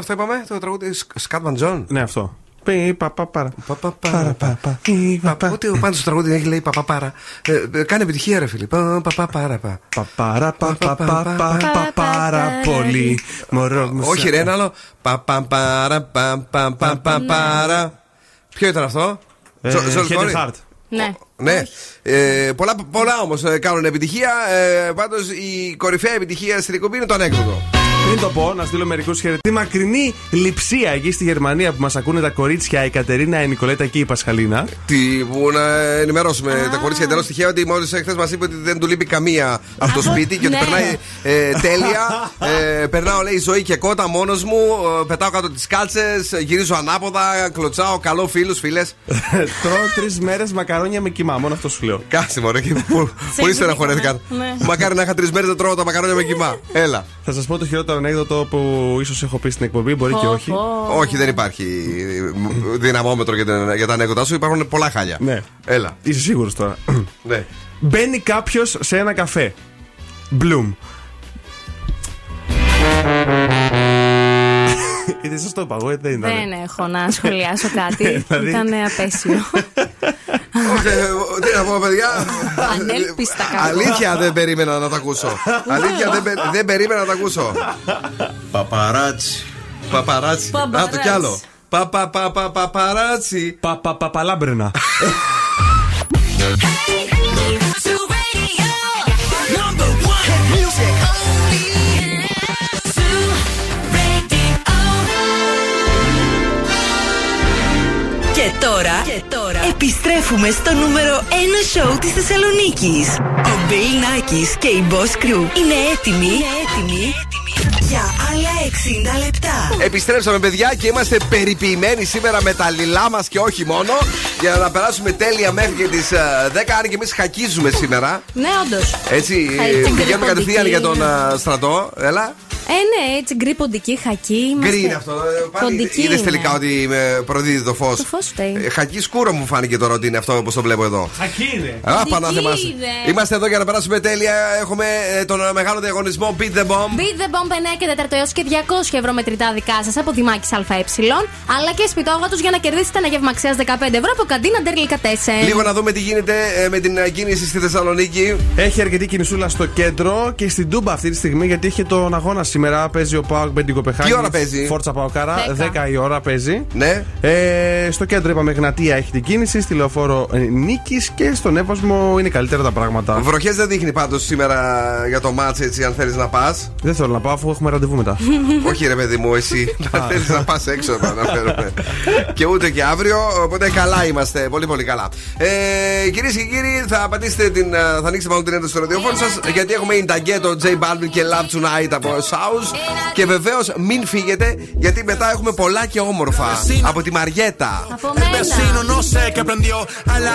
αυτό είπαμε, το τραγούδι Σκάτμαν Τζον. Ναι, αυτό. Πι, πα, πα, παρα. Παρα, πα, πα. Ό,τι ο πάντω στο τραγούδι έχει λέει παπαπάρα. Ε, ε, Κάνει επιτυχία, ρε φίλε. Πα, πα, πα, παρα, πα. Παπάρα, πα, πα, πα, πα, πα, πάρα πολύ. Μωρό μου. Όχι, σαν- ρε, ένα άλλο. Πα, πα, παρα, πα, πα, πα, πα, παρα. Ποιο ήταν αυτό, Ε, Ζο- Ζολ Head Κόρη; and Heart. Ναι. Ναι. Ε, πολλά πολλά όμως κάνουν επιτυχία. Ε, Πάντως η κορυφαία επιτυχία στην εκπομπή είναι το ανέκδοτο. Πριν το πω, να στείλω μερικούς χαιρετή. Μακρινή λειψία εκεί στη Γερμανία που μας ακούνε τα κορίτσια, η Κατερίνα, η Νικολέτα και η Πασχαλίνα. Τι, που να ενημερώσουμε τα κορίτσια εντελώς τυχαία ότι μόλις χθε μας είπε ότι δεν του λείπει καμία από το σπίτι και ότι Ναι. περνάει ε, τέλεια. Ε, περνάω, λέει, ζωή και κότα μόνος μου. ε, πετάω κάτω τις κάλτσες, γυρίζω ανάποδα, κλωτσάω, καλό φίλους, φίλες. Τρώω τρεις μέρες μακαρόνια με κοιμά, μόνο αυτό σου λέω. Κάτσε μωρέ, και που- πολύ στεναχωρέθηκαν. Ναι. Μακάρι να είχα τρεις μέρες να τρώω τα μακαρόνια με κοιμά. Έλα. Θα σας πω το χειρότερο ανέκδοτο που ίσως έχω πει στην εκπομπή, μπορεί και Πω, όχι. πω. Όχι, δεν υπάρχει δυναμόμετρο για, τα- για τα ανέκδοτά σου. Υπάρχουν πολλά χάλια. Ναι. Έλα. Είσαι σίγουρος τώρα. Ναι. Μπαίνει κάποιος σε ένα καφέ. Bloom. Είτε σας το είπα εγώ, είτε δεν ήταν. Δεν έχω να σχολιάσω κάτι. Δηλαδή- Ήταν απέσιο. Όχι, ε, Τι να πω, παιδιά; Ανέλπιστα κάπου. Αλήθεια δεν περίμενα να τα ακούσω. Αλήθεια δεν, πε- δεν περίμενα να τα ακούσω. Παπαράτσι. Παπαράτσι. Α, Παπαράτσι. το κι άλλο. Πα, πα, πα, πα, τώρα, και τώρα επιστρέφουμε στο νούμερο 1 σοου της Θεσσαλονίκης. Ο Μπέιλ Νάκης και η Boss Crew είναι έτοιμοι, είναι έτοιμοι για άλλα 60 λεπτά. Επιστρέψαμε, παιδιά, και είμαστε περιποιημένοι σήμερα με τα λιλά μας και όχι μόνο. Για να περάσουμε τέλεια μέχρι και τις 10. Αν και εμείς χακίζουμε σήμερα. Ναι, όντως. Έτσι, Θα είναι πηγαίνουμε γκρυποντική. κατευθείαν για τον α, στρατό. Έλα. Ε, ναι, έτσι γκρι ποντική, χακί. είμαστε. Γκρι είναι αυτό. ε, Πάλι Ποντική είδες είναι. τελικά ότι με προδίδει το φως. Το φως φταίει. Χακί σκούρο μου φάνηκε τώρα ότι είναι αυτό όπως το βλέπω εδώ. Χακί είναι. Α, Ποντική πανάθεμα. είναι. Είμαστε εδώ για να περάσουμε τέλεια. Έχουμε ε, τον ε, μεγάλο διαγωνισμό Beat the Bomb. Beat the Bomb 9 και 4 έως και 200 ευρώ μετρητά δικά σας από Δημάκη ΑΕ. Αλλά και σπιτόγατου για να κερδίσετε ένα γεύμα αξίας 15 ευρώ από καντίνα Ντερλίκα 4. Λίγο να δούμε τι γίνεται ε, με την ε, κίνηση στη Θεσσαλονίκη. Έχει αρκετή κινησούλα στο κέντρο και στην Τούμπα αυτή τη στιγμή γιατί είχε τον αγώνα σήμερα. Παίζει ο Πάοκ Μπεντικό Πεχάκη. Τι ώρα παίζει; Φόρτσα Παοκάρα. 10. 10 η ώρα παίζει. Ναι. Ε, στο κέντρο είπαμε Γνατία έχει την κίνηση. Στη λεωφόρο ε, Νίκης και στον Εύωσμο είναι καλύτερα τα πράγματα. Βροχές δεν δείχνει πάντως σήμερα για το μάτς έτσι αν θέλεις να πας. Δεν θέλω να πάω αφού έχουμε ραντεβού μετά. Όχι ρε παιδί μου, εσύ να θέλεις να πας έξω να αναφέρομαι. και ούτε και αύριο, οπότε καλά είμαστε. Πολύ πολύ καλά. Ε, Κυρίες και κύριοι, θα πατήσετε την. ε, θα ανοίξετε μάλλον την ένταση στο ραδιόφωνο σας γιατί έχουμε Ινταγκέτο, J Balvin και Love Tonight από South. Και βεβαίως μην φύγετε γιατί μετά έχουμε πολλά και όμορφα. Από τη Μαριέτα. Από El μένα. vecino no sé qué prendió, a la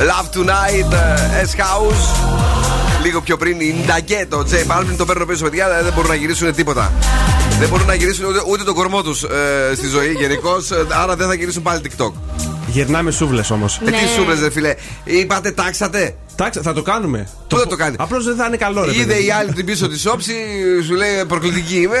Love Tonight, ε, S House. Λίγο πιο πριν η Νταγκέτο, Τζέι Μπάλβιν το παίρνω πίσω, παιδιά. Δεν μπορούν να γυρίσουν τίποτα. Δεν μπορούν να γυρίσουν ούτε, ούτε τον κορμό τους στη ζωή γενικώ. Άρα δεν θα γυρίσουν πάλι TikTok. Γυρνάμε σούβλες όμως. Ε, τι σούβλες, δε φίλε. Είπατε, τάξατε. Εντάξει, θα το κάνουμε. Πού θα το κάνει; Απλώς δεν θα είναι καλό, ρε. Είδε παιδί. η άλλη την πίσω της όψη, σου λέει προκλητική είμαι,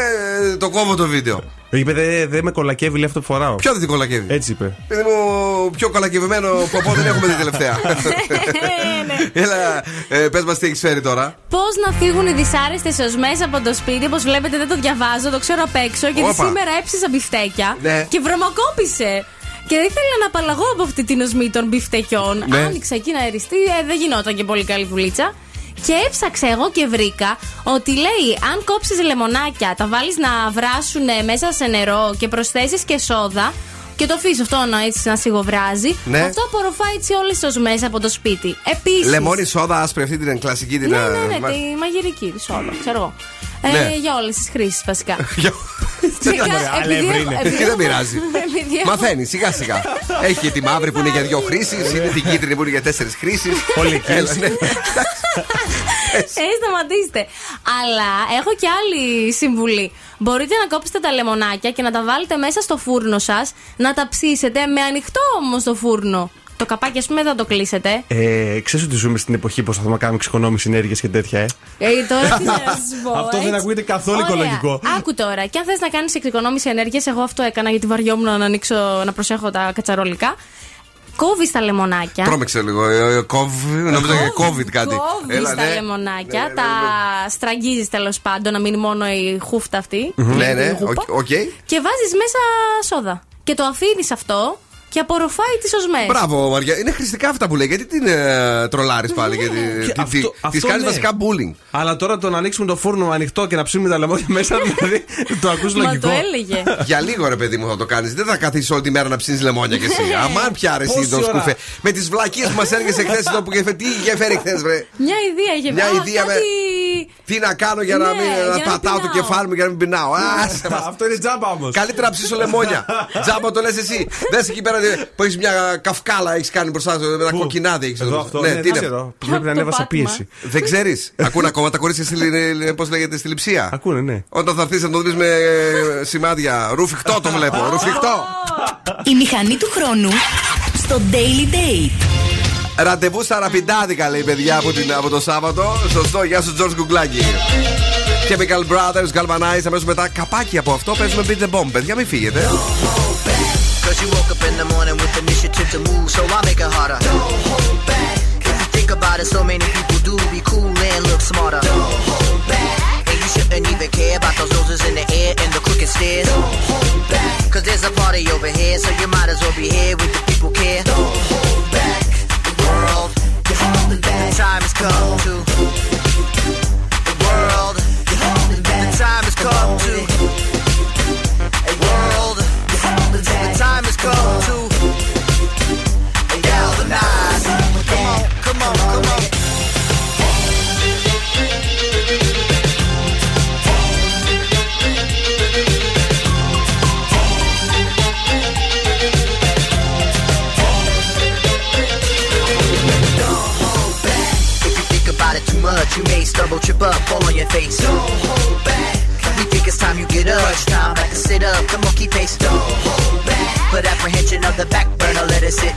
ε, το κόβω το βίντεο. Είπε δεν δε με κολακεύει λέει αυτό που φοράω. Ποιο δεν την κολακεύει; Έτσι είπε. Παιδί μου, πιο κολακευμένο ποπό δεν έχουμε την τελευταία. Έλα, ε, πες μας τι έχεις φέρει τώρα. Πώς να φύγουν οι δυσάρεστες οσμές από το σπίτι, όπως βλέπετε δεν το διαβάζω, το ξέρω απ' έξω, γιατί Όπα. σήμερα έψησα μπιφτέκια Ναι. και βρωμοκόπησε. Και ήθελα να απαλλαγώ από αυτή την οσμή των μπιφτεκιών. Ναι. Άνοιξα εκεί να εριστεί, ε, δεν γινόταν και πολύ καλή δουλίτσα. Και έψαξα εγώ και βρήκα ότι λέει αν κόψεις λεμονάκια, τα βάλεις να βράσουν μέσα σε νερό και προσθέσεις και σόδα και το αφήσεις αυτό να, έτσι, να σιγοβράζει, Ναι. αυτό απορροφάει έτσι όλες τις οσμές από το σπίτι. Επίσης. Λεμόνι σόδα άσπρη αυτή την κλασική την. Ναι, ε, ναι, ναι, μα- τη μαγειρική τη όλο, ξέρω εγώ. Ε, Ναι. Για όλες τις χρήσεις βασικά. Δεν Σιγά, τα- επειδή αλεύρι έχω- είναι. επειδή Τι δεν έχω- πειράζει. επειδή έχω- Μαθαίνει σιγά σιγά. Έχει και τη μαύρη που είναι για δύο χρήσεις, είναι την κίτρινη που είναι για τέσσερις χρήσεις. Πολυκίνηση. ναι. Ε, σταματήστε. Αλλά έχω και άλλη συμβουλή. Μπορείτε να κόψετε τα λεμονάκια και να τα βάλετε μέσα στο φούρνο σας, να τα ψήσετε με ανοιχτό όμως το φούρνο. Το καπάκι, ας πούμε, δεν θα το κλείσετε. Ε, Ξέρεις ότι ζούμε στην εποχή που θα να κάνουμε εξοικονόμηση ενέργειας και τέτοια, ε; Ε, τώρα τι να σας πω. Αυτό δεν έτσι. ακούγεται καθόλου Ωραία. οικολογικό. Άκου τώρα. Και αν θες να κάνεις εξοικονόμηση ενέργειας, εγώ αυτό έκανα γιατί βαριόμουν να ανοίξω, να προσέχω τα κατσαρολικά. Κόβεις τα λεμονάκια. Τρόμεξε λίγο. ε, ε, Κόβ, νομίζω για COVID κάτι. Κόβεις Έλα, τα ναι. λεμονάκια, τα στραγγίζεις τέλος πάντων, να μείνει μόνο η χούφτα αυτή. Ναι, η ναι, χούπα. οκ, οκ. Και βάζεις μέσα σόδα. Και το αφήνεις αυτό και απορροφάει τις οσμές. Μπράβο, Μαριά. Είναι χρηστικά αυτά που λέει. Γιατί την ε, τρολάρεις πάλι. Και Γιατί αυτό- τη αυτό κάνει ναι. βασικά bullying. Αλλά τώρα το να ανοίξουμε το φούρνο ανοιχτό και να ψήνουμε τα λεμόνια μέσα, δηλαδή το ακούς Μα λογικό. το έλεγε. Για λίγο ρε παιδί μου θα το κάνεις. Δεν θα καθίσεις όλη τη μέρα να ψήνεις λεμόνια κι εσύ. Αμάν πια ρε εσύ Πόση το ώρα; σκουφέ. Με τις βλακίες που μας έργεσαι χθες εδώ που γεφε- Τι γεφέρει χθες, βρε. Μια ιδέα είχε Μια Α, ιδέα με- κάτι... Τι να κάνω για να Ναι, μην για να να μην πατάω το πεινάω. κεφάλι μου για να μην πεινάω. Άσε μας. Αυτό είναι τζάμπα όμως. Καλύτερα να ψήσω λεμόνια. Τζάμπα το λες εσύ. Δες εκεί πέρα που έχεις μια καυκάλα έχεις κάνει μπροστά σου με ένα κοκκινάδι. έχεις Εδώ εδώ. αυτό, Ναι, ναι, τι δεν είναι. ξέρω. Πρέπει να ανέβασα πάτημα. πίεση. Δεν ξέρεις. Ακούν ακόμα τα κορίτσια στη, πώς λέγεται, στη λειψία. Ακούνε, ναι. Όταν θα έρθεις να το δεις με ε, σημάδια. Ρουφιχτό το βλέπω. Ρουφιχτό. Η μηχανή του χρόνου στο Daily Date. Ραντεβού στα ραπιντάδικα λέει παιδιά από, την, από το Σάββατο. Σωστό, γεια σου George Κουγκλάκη. Chemical Brothers, Galvanize, αμέσω μετά καπάκι από αυτό παίζουμε Beat the Bomb. Παιδιά, μην φύγετε. Cause you woke up in the morning with the initiative to move, so I make it harder. Don't hold back. If you think about it, so many people do be cool and look smarter. Don't hold back. And you shouldn't even care about those roses in the air and the crooked stairs. Don't hold back. Cause there's a party over here, so you might as well be here with the people care. Don't hold holding back. The time has come to. The world, you're holding back. The time has come to. A world, the time has come to face. Don't hold back. We think it's time you get up. Crunch time, back to sit up, the monkey face. Don't hold back. Put apprehension of the back burner, let it sit.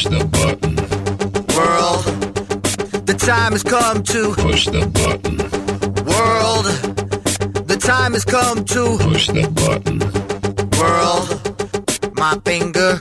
Push the button. World, the time has come to push the button. World, the time has come to push the button. World, my finger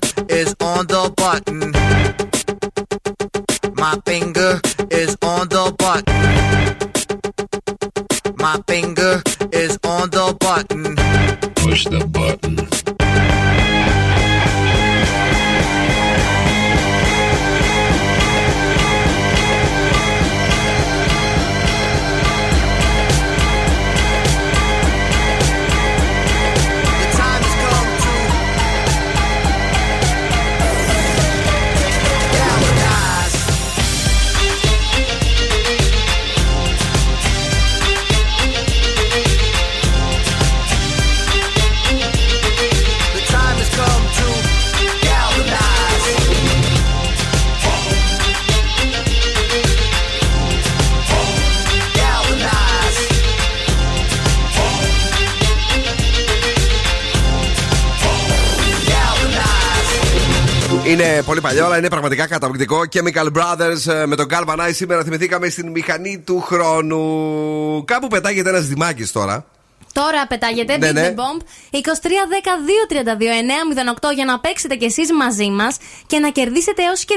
Είναι πολύ παλιό, αλλά είναι πραγματικά καταπληκτικό. Chemical Brothers ε, με τον Galvanize. Σήμερα θυμηθήκαμε στην μηχανή του χρόνου. Κάπου πετάγεται ένα δημάκι τώρα. Τώρα πετάγεται Ναι, Big ναι. The Bomb 23-10-2-32-908 για να παίξετε κι εσείς μαζί μας και να κερδίσετε έως και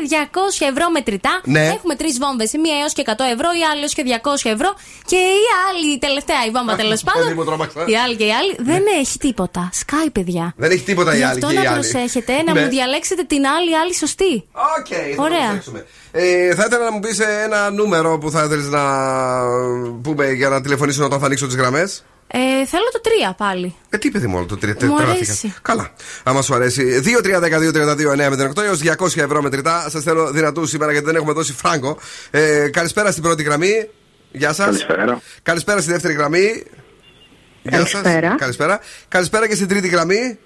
200 ευρώ μετρητά. Ναι. Έχουμε τρεις βόμβες. Η μία έως και 100 ευρώ, η άλλη έως και 200 ευρώ. Και η άλλη, η τελευταία, η βόμβα τέλος παιδί πάντων. μου, τρόμαξα. Η άλλη και η άλλη δεν έχει τίποτα. Σκάει, παιδιά. Δεν έχει τίποτα η Γι' άλλη αυτό και η να άλλη. προσέχετε, να Ναι. μου διαλέξετε την άλλη, η άλλη σωστή. Οκ, θα Ωραία. προσέξουμε. Ε, θα ήθελα να μου πεις ένα νούμερο που θα ήθελε να πούμε για να τηλεφωνήσουν όταν θα ανοίξω τις γραμμές. Ε, θέλω το 3 πάλι. Ε, τι παιδί μόνο το τρίτο. Μου αρέσει. Καλά. Άμα σου αρέσει. 2-3-12-32-9 έως 200 ευρώ μετρητά. Σας θέλω δυνατούς σήμερα γιατί δεν έχουμε δώσει φράγκο. Ε, καλησπέρα στην πρώτη γραμμή. Γεια σας. Καλησπέρα. Καλησπέρα στη δεύτερη γραμμή. Γεια σας. Καλησπέρα. Καλησπέρα. Καλησπέρα και στην τρίτη γραμμή.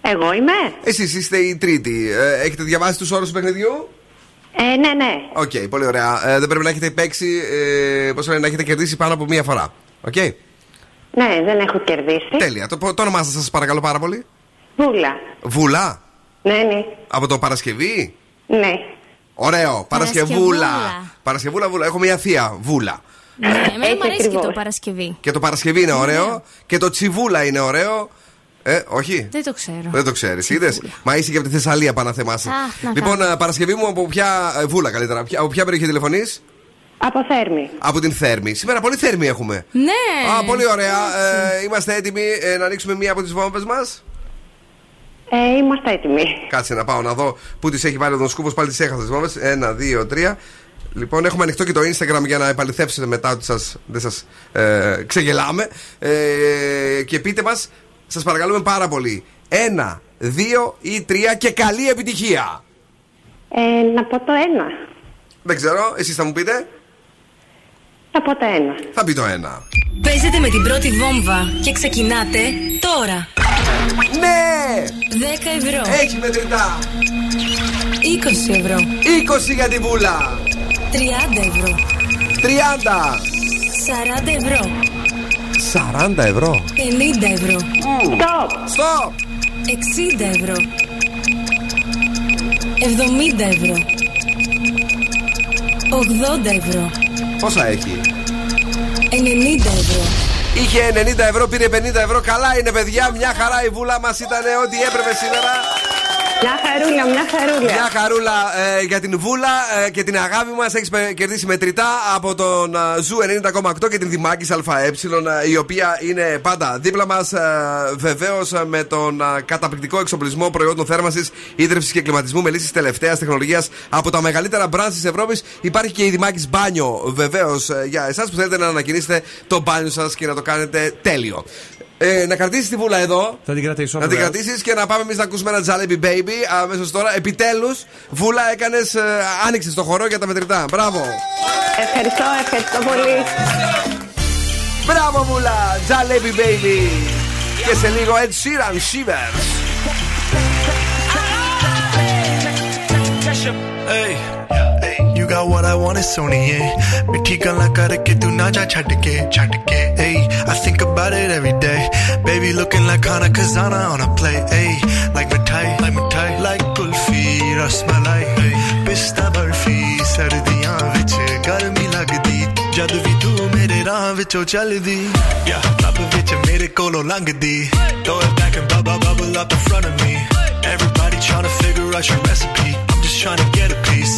Εγώ είμαι. Εσείς είστε η τρίτη. Ε, έχετε διαβάσει τους όρους του παιχνιδιού; Ε, ναι, ναι. Οκ, πολύ ωραία. Ε, δεν πρέπει να έχετε παίξει. Ε, πώς λένε, να έχετε κερδίσει πάνω από μία φορά. Οκ. Ναι, δεν έχω κερδίσει. Τέλεια. Το, το όνομά σας, σας παρακαλώ πάρα πολύ. Βούλα. Βούλα; Ναι, ναι. Από το Παρασκευή; Ναι. Ωραίο. Παρασκευούλα. Παρασκευούλα. Παρασκευούλα, βούλα. Έχω μία θεία. Βούλα. Ναι, εμένα Έτσι μου αρέσει και το ακριβώς. Παρασκευή. Και το Παρασκευή είναι ωραίο. Και το τσιβούλα είναι ωραίο. Ε, όχι. Δεν το ξέρω. Δεν το ξέρεις, είδες; Μα είσαι και από τη Θεσσαλία, πάνω να θεμάσαι. Αχ, να Λοιπόν, κάνω. ε, Παρασκευή μου από ποια. ε, Βούλα καλύτερα. Ποια- Από ποια περιοχή τηλεφωνείς; Από Θέρμη. Από την Θέρμη. Σήμερα πολύ Θέρμη έχουμε. Ναι. Α, πολύ ωραία. Ε, είμαστε έτοιμοι ε, να ανοίξουμε μία από τις βόμβες μας; Ε, είμαστε έτοιμοι. Κάτσε να πάω να δω πού τις έχει βάλει ο Δον Σκούφο. Πάλι τις έχασε τις βόμβες. Ένα, δύο, τρία. Λοιπόν, έχουμε ανοιχτό και το Instagram για να επαληθεύσετε μετά ότι σας, δεν σας ε, ξεγελάμε. Ε, και πείτε μας, σας παρακαλούμε πάρα πολύ. Ένα, δύο ή τρία και καλή επιτυχία. Ε, να πω το ένα. Δεν ξέρω, εσείς θα μου πείτε. Να πω το ένα. Θα πει το ένα. Παίζετε με την πρώτη βόμβα και ξεκινάτε τώρα. Ναι! 10 ευρώ. Έχει μετρητά. 20 ευρώ. 20 για τη βούλα. 30 ευρώ. 30. 40 ευρώ. 40 ευρώ. 50 ευρώ. Stop. Stop. 60 ευρώ. 70 ευρώ. 80 ευρώ. Πόσα έχει; 90 ευρώ. Είχε 90 ευρώ, πήρε 50 ευρώ. Καλά είναι, παιδιά. Μια χαρά η βούλα μας ήταν ό,τι έπρεπε σήμερα. Μια χαρούλα, μια χαρούλα. Μια χαρούλα ε, για την βούλα ε, και την αγάπη μας. Έχεις κερδίσει μετρητά από τον ε, Zoo 90,8 και την Δημάκης ΑΕ, ε, η οποία είναι πάντα δίπλα μας. Ε, Βεβαίως με τον ε, καταπληκτικό εξοπλισμό προϊόντων θέρμανσης, ύδρευσης και κλιματισμού με λύσεις τελευταίας τεχνολογίας από τα μεγαλύτερα brands της Ευρώπης. Υπάρχει και η Δημάκης Μπάνιο, βεβαίως, για εσάς που θέλετε να ανακαινίσετε το μπάνιο σας και να το κάνετε τέλειο. Ε, να κρατήσεις τη βούλα εδώ. Θα την κρατήσω. Να την βεβαίως. κρατήσεις και να πάμε εμείς να ακούσουμε ένα Jalebi Baby αμέσως τώρα. Επιτέλους, Βούλα, έκανες. άνοιξες το χορό για τα μετρητά. Μπράβο. Ευχαριστώ, ευχαριστώ πολύ. Μπράβο, Βούλα. Jalebi Baby. Και σε λίγο Ed Sheeran Shivers. Hey, you got what I want is Sony, yeah. मिठी गल्ला करके तू ना जा छट के छट के hey I think about it every day baby looking like Hana Kazana on a play hey like mithai like mithai like kulfi rasmalai hey pista barfi ਸਰਦੀਆਂ ਵਿੱਚ ਗਰਮੀ ਲੱਗਦੀ ਜਦ ਵੀ ਤੂੰ ਮੇਰੇ ਰਾਹ ਵਿੱਚੋਂ ਚੱਲਦੀ yeah ਲੱਭ ਵਿੱਚ ਮੇਰੇ ਕੋਲੋਂ ਲੰਘਦੀ throw it back and bubble bubble up in front of me everybody trying to figure out your recipe I'm just trying to get a piece.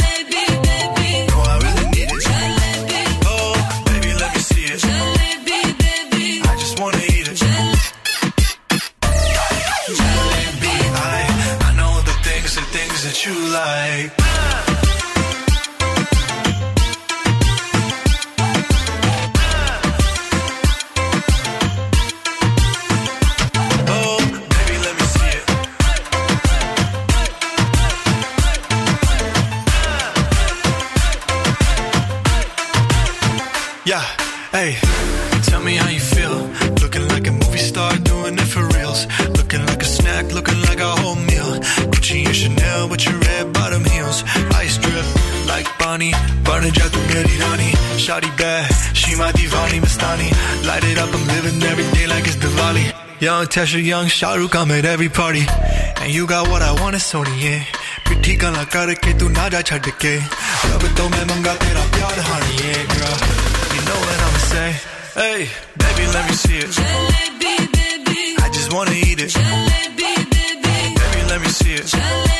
Burn it out to Rani. Shawty bad, she my divani Mastani. Light it up, I'm living every day like it's Diwali. Young Tesha, young Shahrukh, I'm at every party. And you got what I want, it's Sony, yeah. पिट्ठी गला करके तू ना जा छड़ के अब तो मैं मंगा तेरा प्यार honey, yeah, girl. You know what I'ma say? Hey, baby, let me see it. I just wanna eat it. Baby, let me see it. No,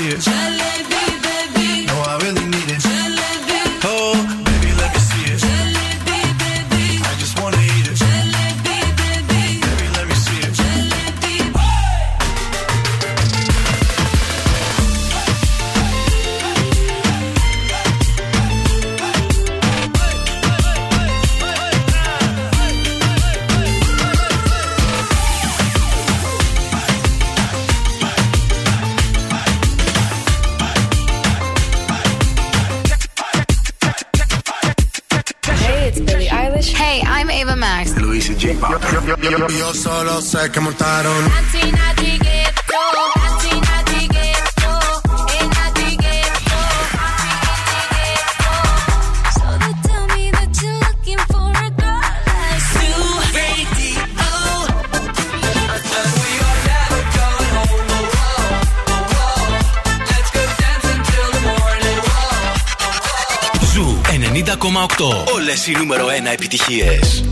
see. Solo sé que montaron. Ζου 90,8. Όλες οι νούμερο 1 επιτυχίες.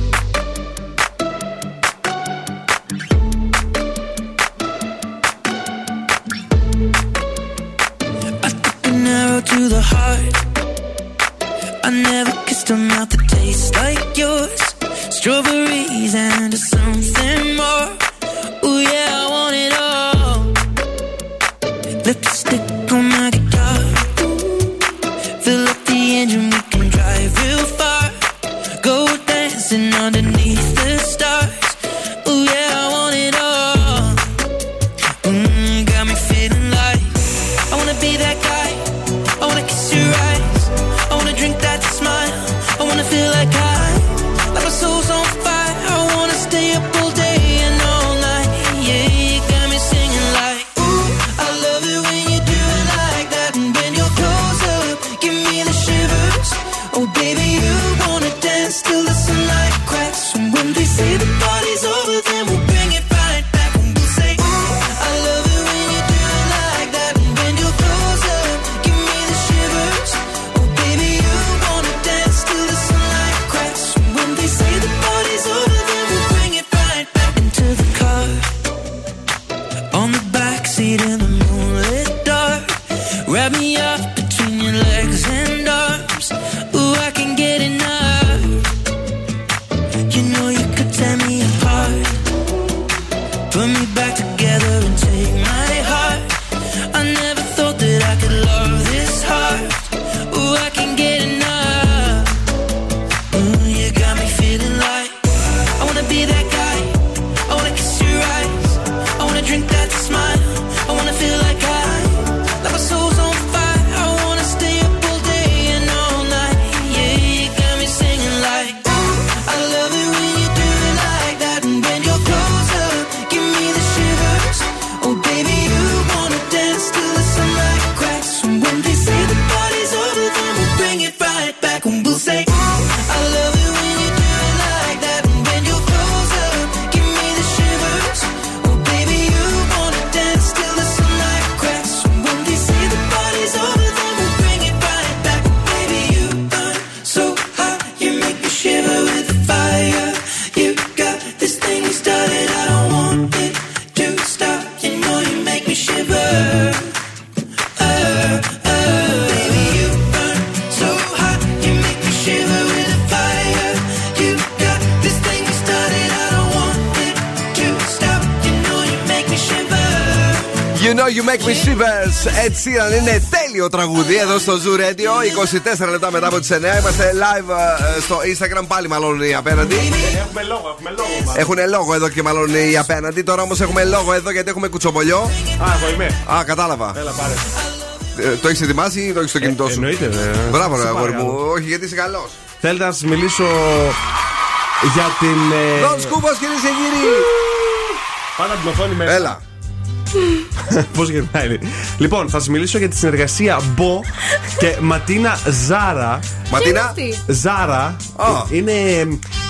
in the moonlit dark. Wrap me up Ed Sheeran είναι τέλειο τραγούδι εδώ στο Zoo Radio. 24 λεπτά μετά από τις 9. Είμαστε live ε, στο Instagram. Πάλι μάλλον οι απέναντι. Έχουμε λόγο, έχουμε λόγο. μάλλον. Έχουν λόγο εδώ και μάλλον οι απέναντι. Τώρα όμως έχουμε λόγο εδώ γιατί έχουμε κουτσομπολιό. Α, εγώ είμαι. Α, κατάλαβα. Έλα, πάρε. Ε, το έχεις ετοιμάσει ή το έχεις στο κινητό σου; εννοείται, βέβαια. Μπράβο, ρε Σε αγόρι μου. παρακαλώ. Όχι, γιατί είσαι καλός. Θέλετε να σας μιλήσω για την. ε, Δον Σκούπο, κυρίες και κύριοι. Πάνω από την οθόνη μέσα. Έλα. Πώς γυρνάει. Λοιπόν, θα σας μιλήσω για τη συνεργασία Μπο και Ματίνα Ζάρα. Ματίνα; Ζάρα. Α. Είναι.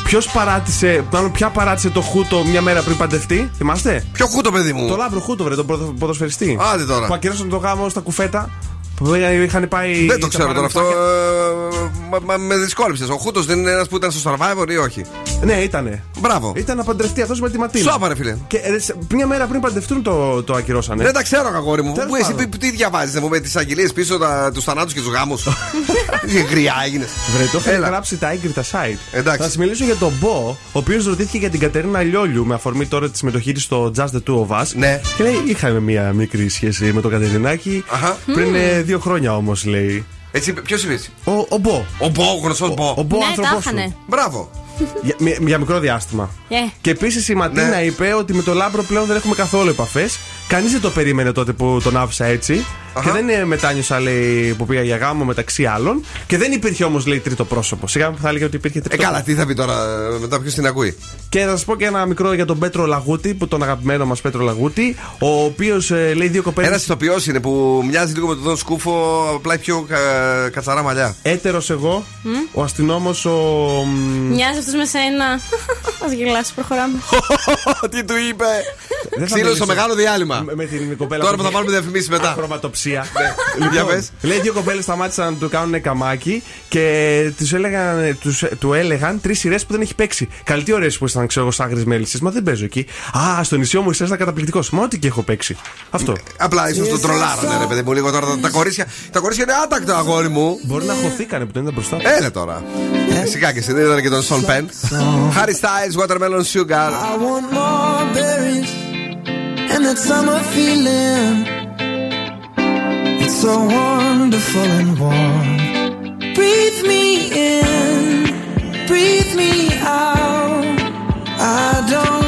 Ποιος παράτησε, μάλλον ποια παράτησε το χούτο μια μέρα πριν παντευτεί, θυμάστε; Ποιο χούτο, παιδί μου; Το λάμπρο χούτο, βρε, τον ποδο- ποδοσφαιριστή. Άντε τώρα. Που ακυρώσαν το γάμο στα κουφέτα. Που είχαν πάει. Δεν το ξέρω τα τώρα αυτό. παραμυθάκια. ε, μα- μα Με δυσκόλεψες. Ο Χούτος δεν είναι ένας που ήταν στο survivor ή όχι; Ναι, ήτανε. Μπράβο. Ήταν να παντρευτεί αυτός με τη Ματίνα. Σώπα, ρε φίλε. Και ε, σε- μια μέρα πριν παντευτούν το, το ακυρώσανε. Δεν τα ξέρω, αγόρι μου. Τέλος Πού εσύ πάντων. τι- τι διαβάζει, μου με τις αγγελίες πίσω, τους θανάτους και τους γάμους. Γριά έγινες. Βρε, το έχουν Έλα. γράψει τα έγκριτα site. Εντάξει. Θα σας μιλήσω για τον Μπο, ο οποίος ρωτήθηκε για την Κατερίνα Λιόλιου με αφορμή τώρα τη συμμετοχή της στο Just the Two of Us. Ναι. Και λέει: Είχαμε μία μικρή σχέση με τον Κατερινάκη. Αχα. Πριν ε, δύο χρόνια όμως, λέει. Έτσι, ποιος είπε έτσι; Ο, ο Μπο. Ο Μπο, ο γνωστός Μπο. Ο Μπο, Ναι, άνθρωπός τα σου. είχανε. Μπράβο. Για, μι- για μικρό διάστημα. Ε. Και επίσης η Ματίνα Ναι. είπε ότι με τον Λάμπρο πλέον δεν έχουμε καθόλου επαφές. Κανείς δεν το περίμενε τότε που τον άφησα έτσι. Αχα. Και δεν ε, μετάνιωσα, λέει, που πήγα για γάμο μεταξύ άλλων. Και δεν υπήρχε όμως, λέει, τρίτο πρόσωπο. Σιγά θα έλεγε ότι υπήρχε Ε, τρίτο καλά, τι θα πει τώρα ε, μετά, ποιος την ακούει. Και θα σας πω και ένα μικρό για τον Πέτρο Λαγούτη, που τον αγαπημένο μας Πέτρο Λαγούτη, ο οποίος λέει δύο κοπέλε. Ένας ηθοποιός είναι που μοιάζει λίγο με τον Δον Σκούφο, απλά έχει πιο κα- κατσαρά μαλλιά. Έτερος εγώ, ο αστυνόμος ο. μ, Μοιάζει αυτός με σένα. Α γελάσει, προχωράμε. Τι του είπε. δεν θα Ξύλο μιλήσω. στο μεγάλο διάλειμμα. με- Με την κοπέλα Τώρα που θα πάρουμε διαφημίσεις μετά. Χρωματοψία. Για πες. Λέει δύο κοπέλες σταμάτησαν να του κάνουν καμάκι και τους έλεγαν, τους, του έλεγαν τρεις σειρές που δεν έχει παίξει. Καλή τι ωραίες που ήσταν, ξέρω εγώ, σάγρε μέλισσες. Μα δεν παίζω εκεί. Α, στο νησί μου ήσασταν καταπληκτικός. Μα ό,τι και έχω παίξει. Αυτό. Απλά ίσως το τρολάρανε, ρε παιδί μου, λίγο τώρα τα, τα κορίτσια. Τα κορίτσια είναι άτακτα, αγόρι μου. Μπορεί να χωθήκανε που δεν ήταν μπροστά. Έλα τώρα. Σιγά και εσύ, δεν ήταν και τον Σον Πεν. Harry Styles, Watermelon Sugar. I want more berries and that summer feeling. So wonderful and warm. Breathe me in, breathe me out. I don't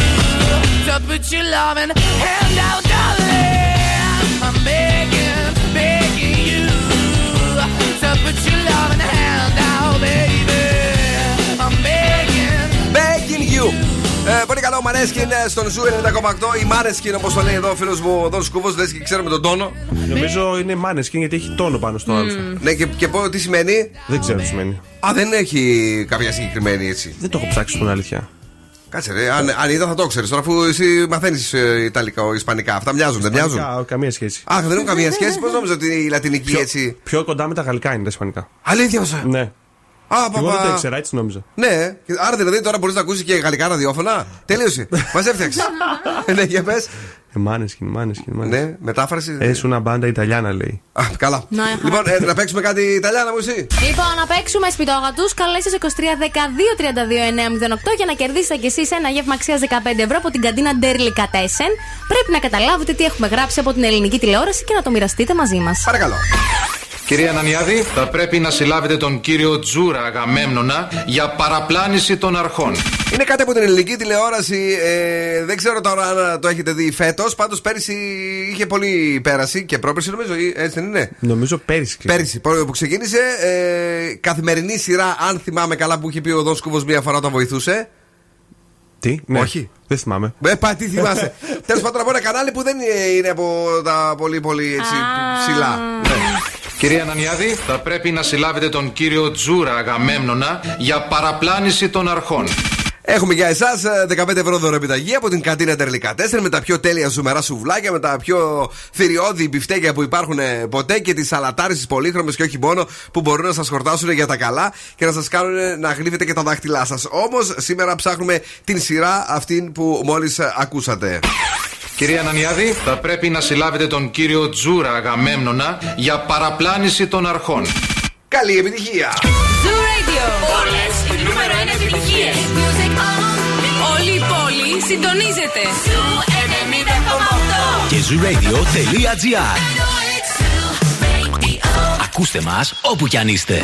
To put your loving hand out, darling; I'm begging, begging you. To put your loving hand out, baby; I'm begging. Begging you. Ε, πολύ καλό Måneskin ε, στον Zoo 90,8. Η Måneskin, όπως το λέει εδώ ο φίλος μου ο Δον Σκούβο, λες και ξέρουμε τον τόνο. Νομίζω είναι Måneskin γιατί έχει τόνο πάνω στο Α. Ναι, και, και πω τι σημαίνει. Δεν ξέρω τι σημαίνει. Α, δεν έχει κάποια συγκεκριμένη έτσι. Δεν το έχω ψάξει στην αλήθεια. Κάτσε ρε, αν, αν είδα θα το ξέρεις. Τώρα αφού εσύ μαθαίνεις Ιταλικά, Ισπανικά, αυτά μοιάζουν, δεν μοιάζουν; Ισπανικά, Καμία σχέση. Αχ, δεν έχουν καμία σχέση; Πώς νόμιζα ότι η Λατινική Πιο- έτσι. Πιο κοντά με τα γαλλικά είναι τα ισπανικά. Αλήθεια σα. Ναι. Α, Εγώ δεν παπα. το ήξερα, έτσι νόμιζα. Ναι, και άρα δηλαδή τώρα μπορείς να ακούσεις και γαλλικά ραδιόφωνα. Τελείωσε. Μας έφτιαξες. ναι, για πες. Ε, μάνεσκιν, μάνεσκιν, μάνεσκιν. Ναι, μετάφραση. Έσου ένα μπάντα Ιταλιάνα λέει. Α, καλά. Να, Λοιπόν, ε, να παίξουμε κάτι Ιταλιάνα μου εσύ. Λοιπόν, να παίξουμε σπιτόγατου. Καλέστε στο 23 12 32 908 για να κερδίσετε κι εσείς ένα γεύμα αξίας 15 ευρώ από την καντίνα Ντέρλικα Τέσεν. Πρέπει να καταλάβετε τι έχουμε γράψει από την ελληνική τηλεόραση και να το μοιραστείτε μαζί μας. Παρακαλώ. Κυρία Ανανιάδη, θα πρέπει να συλλάβετε τον κύριο Τζούρα Αγαμέμνονα για παραπλάνηση των αρχών. Είναι κάτι από την ελληνική τηλεόραση. Ε, δεν ξέρω τώρα αν το έχετε δει φέτος. Πάντως πέρυσι είχε πολύ πέραση και πρόπερση νομίζω. ή- Έτσι δεν είναι; Νομίζω πέρυσι. Πέρυσι που που ξεκίνησε. Ε, καθημερινή σειρά, αν θυμάμαι καλά, που είχε πει ο Δόν Σκούβο μία φορά όταν βοηθούσε. Τι, ναι. Όχι. Δεν θυμάμαι. Ε, πα, τι θυμάσαι. Τέλος πάντων από ένα κανάλι που δεν είναι από τα πολύ πολύ έτσι, ψηλά. Ναι. Κυρία Ανανιάδη, θα πρέπει να συλλάβετε τον κύριο Τζούρα Αγαμέμνονα για παραπλάνηση των αρχών. Έχουμε για εσάς 15 ευρώ δωρεοπιταγή από την καντίνα Τερλικά 4 με τα πιο τέλεια ζουμερά σουβλάκια, με τα πιο θηριώδη μπιφτέκια που υπάρχουν ε, ποτέ και τις σαλατάρε τι πολύχρωμες και όχι μόνο που μπορούν να σας χορτάσουν για τα καλά και να σας κάνουν να γλύφετε και τα δάχτυλά σας. Όμως σήμερα ψάχνουμε την σειρά αυτή που μόλις ακούσατε. Κυρία Ανανιάδη, θα πρέπει να συλλάβετε τον κύριο Τζούρα Αγαμέμνονα για παραπλάνηση των αρχών. Καλή επιτυχία! Zoo Radio. Όλες οι νούμερο 1 επιτυχίες. Όλη η πόλη συντονίζεται. Zoo 90,8. Και zooradio.gr Ακούστε μας όπου κι αν είστε.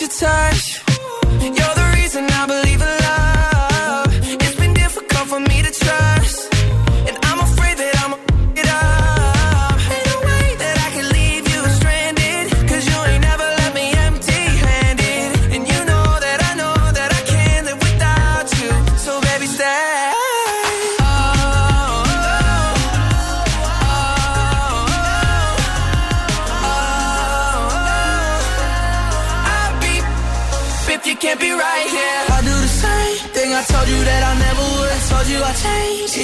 your touch.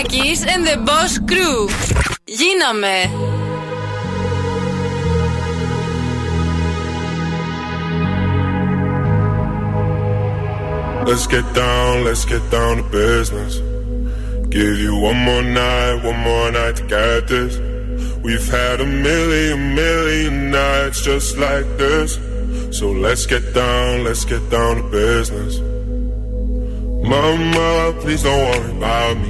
Nackis and the Boss Crew. Γίναμε. Let's get down, let's get down to business. Give you one more night, one more night to get this. We've had a million, million nights just like this. So let's get down, let's get down to business. Mama, please don't worry about me.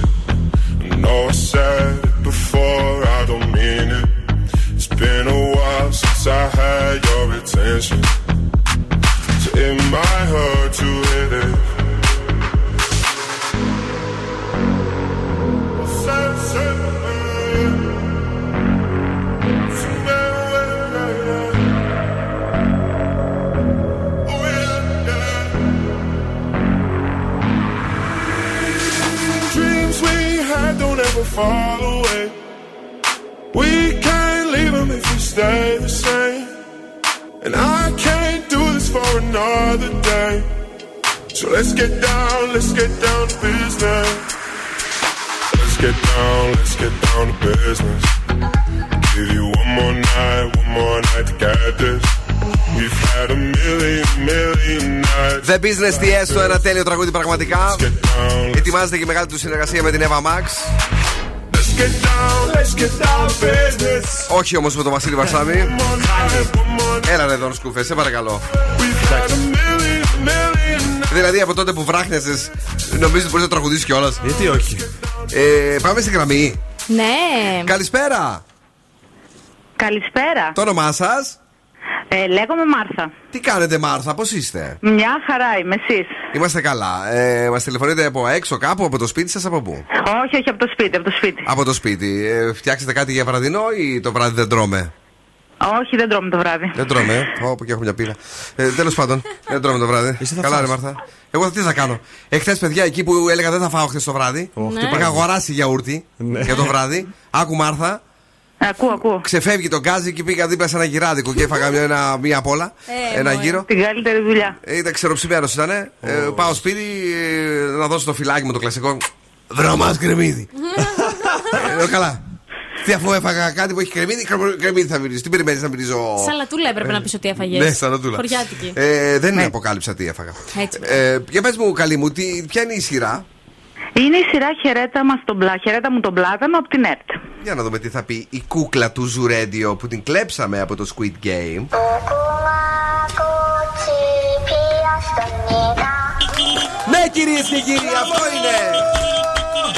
Don't ever fall away. We can't leave them if we stay the same. And I can't do this for another day. So let's get down, let's get down to business. Let's get down, let's get down to business. Give you one more night, one more night to get this. We've had a million, million nights. The Business TS, το ένα τέλειο τραγούδι πραγματικά. Ετοιμάζεται και η μεγάλη του συνεργασία με την Eva Max. Όχι όμως με τον Βασίλη Βασάμι. Έλα ρε εδώ σκούφε, σε παρακαλώ. We've had a million, million δηλαδή από τότε που βράχνιασε, νομίζω ότι μπορείς να τραγουδήσεις κιόλας. Γιατί όχι; Ε, πάμε στη γραμμή. Ναι. Καλησπέρα. Καλησπέρα. Το όνομά σας; Ε, λέγομαι Μάρθα. Τι κάνετε, Μάρθα, πώς είστε; Μια χαρά είμαι, εσείς. Είμαστε καλά. Ε, Μας τηλεφωνείτε από έξω, κάπου, από το σπίτι σας, από πού; Όχι, όχι, από το σπίτι, από το σπίτι. Από το σπίτι. Ε, φτιάξετε κάτι για βραδινό ή το βράδυ δεν τρώμε; Όχι, δεν τρώμε το βράδυ. Δεν τρώμε, ε. Όπου και έχουμε μια πείνα. Ε, Τέλος πάντων, δεν τρώμε το βράδυ. θα Καλά, φας. ρε Μάρθα. Εγώ τι θα κάνω. Εχθές, παιδιά, εκεί που έλεγα δεν θα φάω χθες το βράδυ. Ναι. Και είχα αγοράσει γιαούρτι για το βράδυ. Άκου Μάρθα. Ακούω, ακούω. Ξεφεύγει το γκάζι και πήγα δίπλα σε ένα γυράδικο και έφαγα μια, ένα, μία απ' όλα. Ε, ένα μωρέ. γύρο. Την καλύτερη δουλειά. Ε, Ήταν ξεροψημένος ήταν. Ε, πάω σπίτι ε, να δώσω το φυλάκι μου το κλασικό. Βρώμα κρεμμύδι. Ε, λέω, καλά. Τι αφού έφαγα κάτι που έχει κρεμμύδι, κρεμ- κρεμμύδι θα μυρίζει. Τι περιμένεις να μυρίζω; Σαλατούλα έπρεπε να πεις ότι έφαγες. Ναι, σαλατούλα. Χωριάτικη. Ε, δεν αποκάλυψα τι έφαγα. Έτσι. Ε, για πες μου, καλή μου, τι, ποια είναι η σειρά; Είναι η σειρά χαιρέτα, μας τον πλά, χαιρέτα μου τον πλάτανο από την ΕΡΤ. Για να δούμε τι θα πει η κούκλα του Ζουρέντιο που την κλέψαμε από το Squid Game. Ναι, κυρίες και κύριοι, αυτό είναι!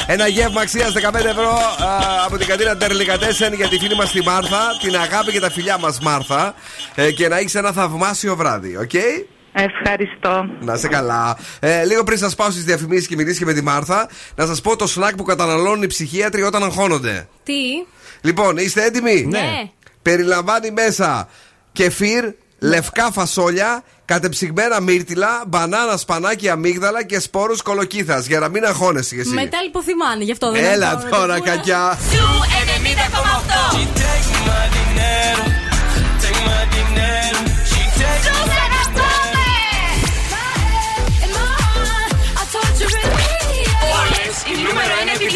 Ένα γεύμα αξίας 15 ευρώ α, από την Κατίνα Ντελικατέσεν για τη φίλη μας τη Μάρθα. Την αγάπη και τα φιλιά μας, Μάρθα. Ε, και να έχεις ένα θαυμάσιο βράδυ, οκ; Ευχαριστώ. Να 'σαι καλά. Ε, λίγο πριν σας πάω στις διαφημίσεις και μιλήσεις και με τη Μάρθα, να σας πω το σνακ που καταναλώνουν οι ψυχίατροι όταν αγχώνονται. Τι; Λοιπόν, είστε έτοιμοι; Ναι. Περιλαμβάνει μέσα κεφίρ, λευκά φασόλια, κατεψυγμένα μύρτιλα, μπανάνα, σπανάκι, αμύγδαλα και σπόρους κολοκύθας για να μην αγχώνεσαι κι εσύ. Μετά λιποθυμάνε, γι' αυτό δεν Έλα έχω- τώρα, κακιά. Σου 90,8.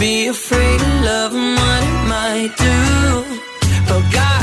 Be afraid of love and what it might do. But goddamn,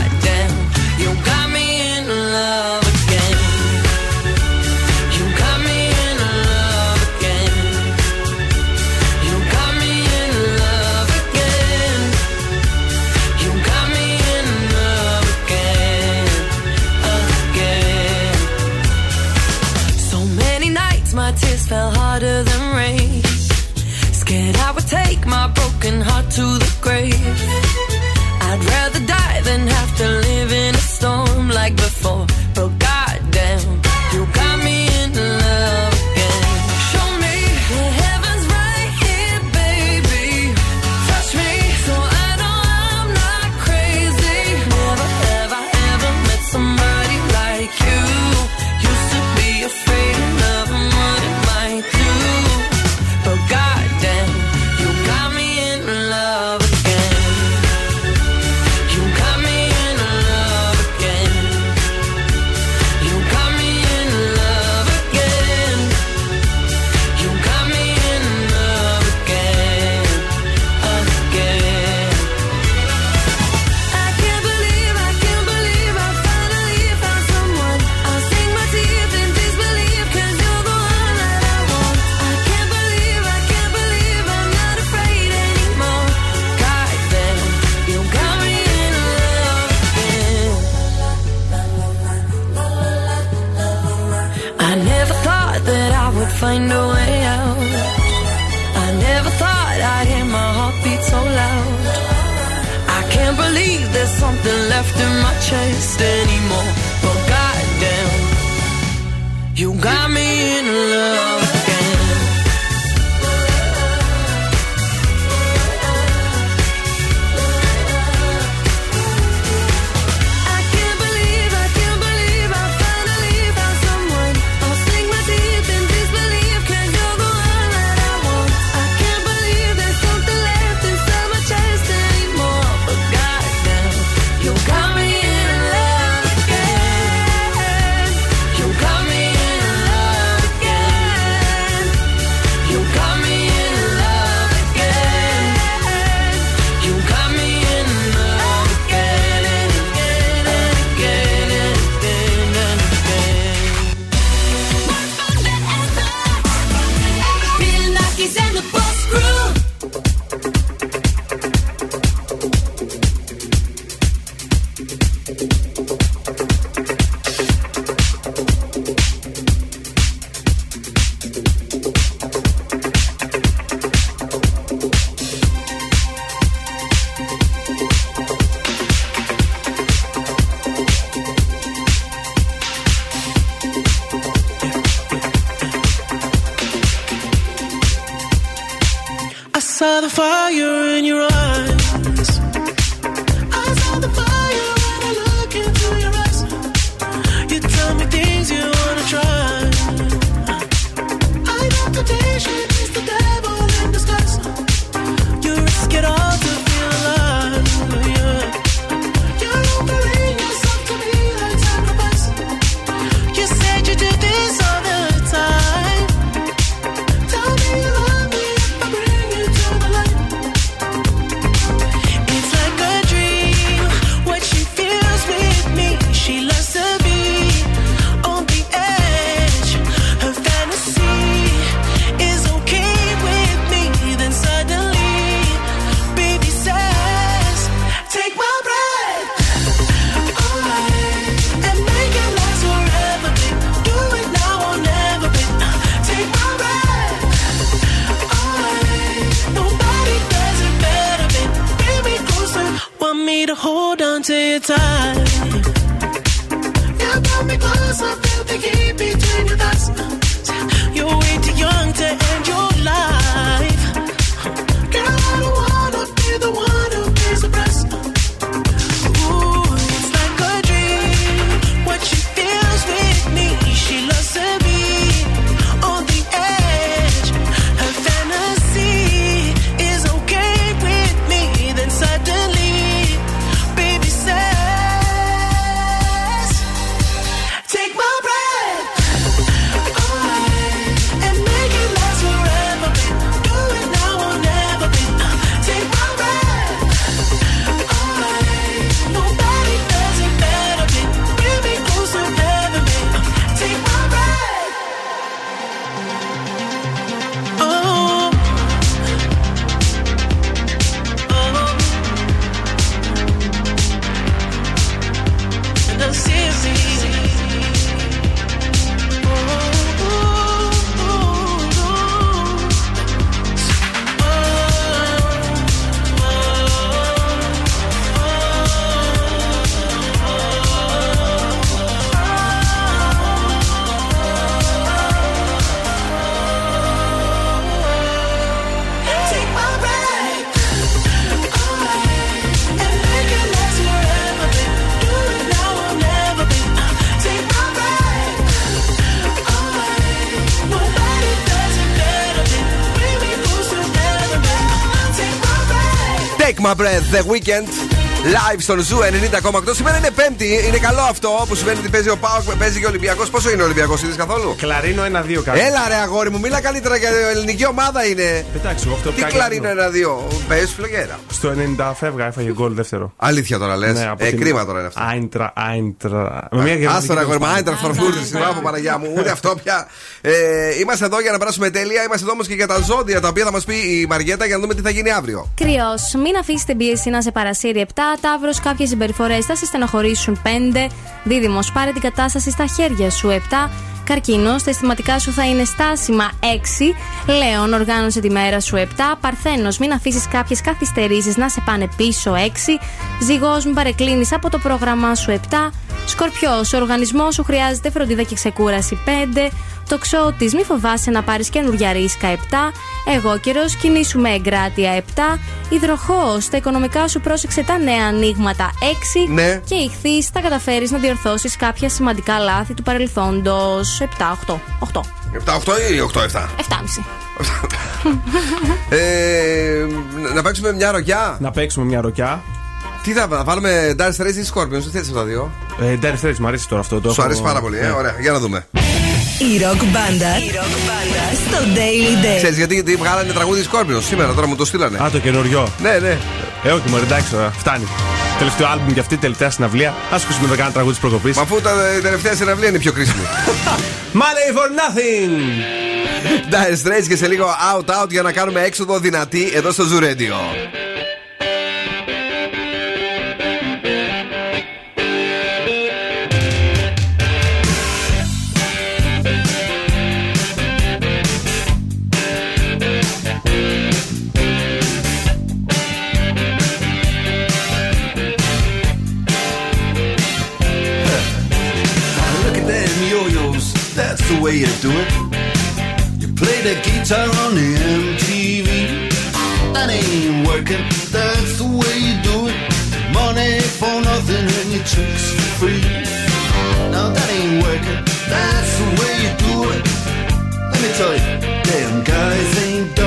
Breath, The Weekend. Live στον Ζου 90,8. Σήμερα είναι Πέμπτη. Είναι καλό αυτό που σημαίνει ότι παίζει ο Πάοκ, παίζει και ο Ολυμπιακός. Πόσο είναι ο Ολυμπιακός, είδες καθόλου; Κλαρίνο 1-2 καλά. Έλα ρε αγόρι μου, μίλα καλύτερα για ελληνική ομάδα είναι. Αυτό Τι κλαρίνο 1-2. Παίζει φλογέρα. Στο 90 φεύγα, έφαγε γκολ δεύτερο. Αλήθεια τώρα λες. Ναι, ε, την... Κρίμα τώρα είναι αυτό. Άιντρα, άιντρα. Άστορα, γορμά, άιντρα, φαρφούρτη. Συγγνώμη, Παναγία μου, ούτε αυτό πια. Ε, είμαστε εδώ για να περάσουμε τέλεια. Είμαστε εδώ όμως και για τα ζώδια τα οποία θα μας πει η Μαριέτα για να δούμε τι θα γίνει αύριο. Κρυός, μην αφήσει την πίεση να σε παρασύρει 7. Ταύρος, κάποιες συμπεριφορές θα σε στενοχωρήσουν 5. Δίδυμος, πάρε την κατάσταση στα χέρια σου 7. Καρκίνο, τα αισθηματικά σου θα είναι στάσιμα 6. Λέων, οργάνωσε τη μέρα σου 7. Παρθένος, μην αφήσεις κάποιες καθυστερήσεις να σε πάνε πίσω 6. Ζυγός, μην παρεκκλίνεις από το πρόγραμμά σου 7. Σκορπιός, ο οργανισμός σου χρειάζεται φροντίδα και ξεκούραση 5. Τοξότη, μη φοβάσαι να πάρεις καινούργια ρίσκα 7. Εγώ καιρός, κινήσου με εγκράτεια 7. Υδροχό, στα οικονομικά σου πρόσεξε τα νέα ανοίγματα 6. Ναι. Και ηχθεί, θα καταφέρεις να διορθώσεις κάποια σημαντικά λάθη του παρελθόντος 7, 8, 8. 7-8 ή 8-7. 7,5. Ε, να παίξουμε μια ροκιά; Να παίξουμε μια ροκιά. Τι θα να βάλουμε Dire Straits ή Scorpions, τι θες αυτά τα δύο; Ε, Dire Straits, μου αρέσει τώρα αυτό. Το Σου έχω- αρέσει πάρα πολύ, ε, Ναι. ωραία, για να δούμε. Η ροκ μπάντα στο Daily Day. Ξέρεις γιατί, γιατί βγάλανε τραγούδι Scorpions σήμερα, τώρα μου το στείλανε. Α, το καινούριο. Ναι, ναι. Ε, όχι, μωρέ, εντάξει τώρα, φτάνει. Τελευταίο άλμπουμ και αυτή η τελευταία συναυλία. Α ακούσουμε το κάνα τραγούδι της προκοπής. Μα αφού τα η τελευταία συναυλία είναι η πιο κρίσιμη. Money for nothing! Dire Straits και σε λίγο out out για να κάνουμε έξοδο δυνατή εδώ στο Zoo Radio. Way you do it. You play the guitar on MTV. That ain't working, that's the way you do it. Money for nothing and your tricks for free. Now that ain't working, that's the way you do it. Let me tell you, damn guys ain't dumb.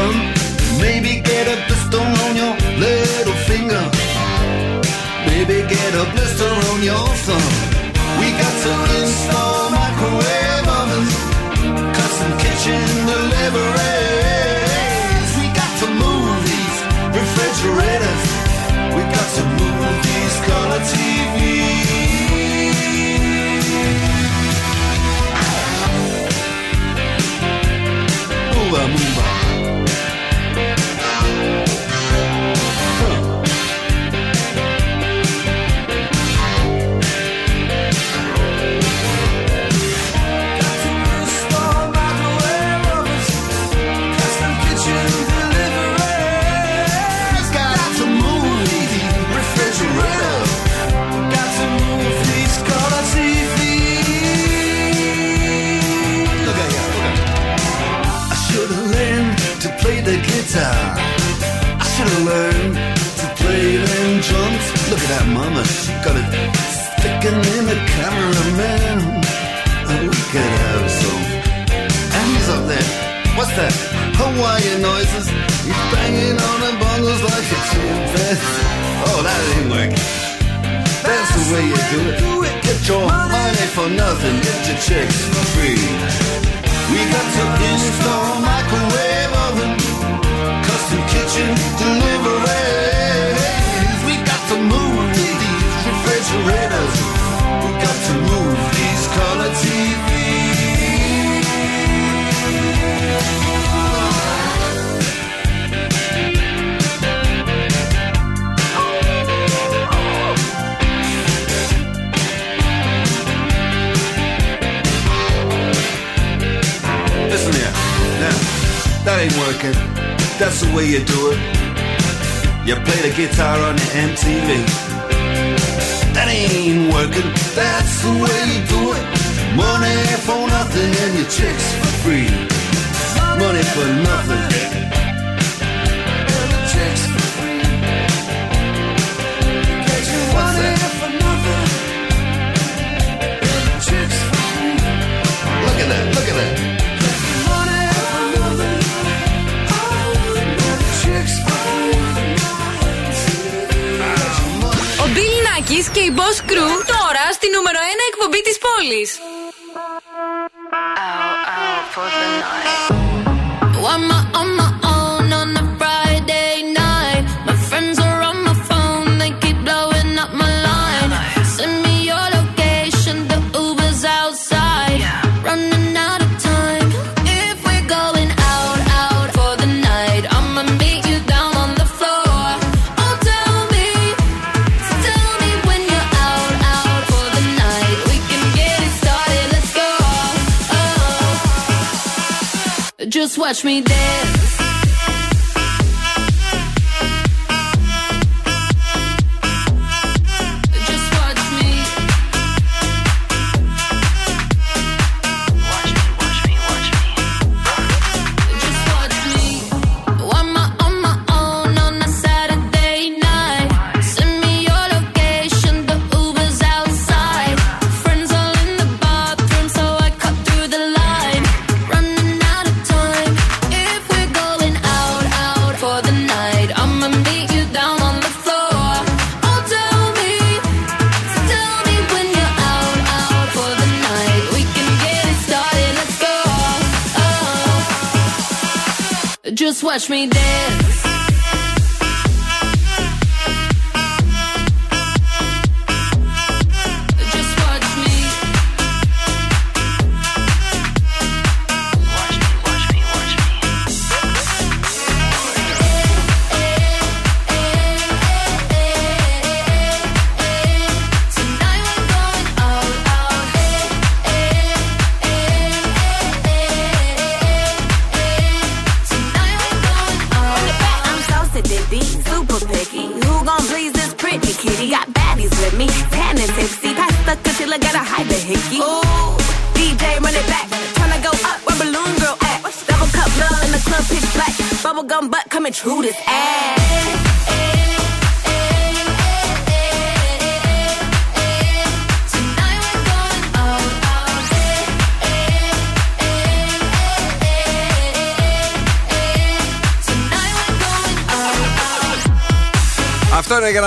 Watch me dance.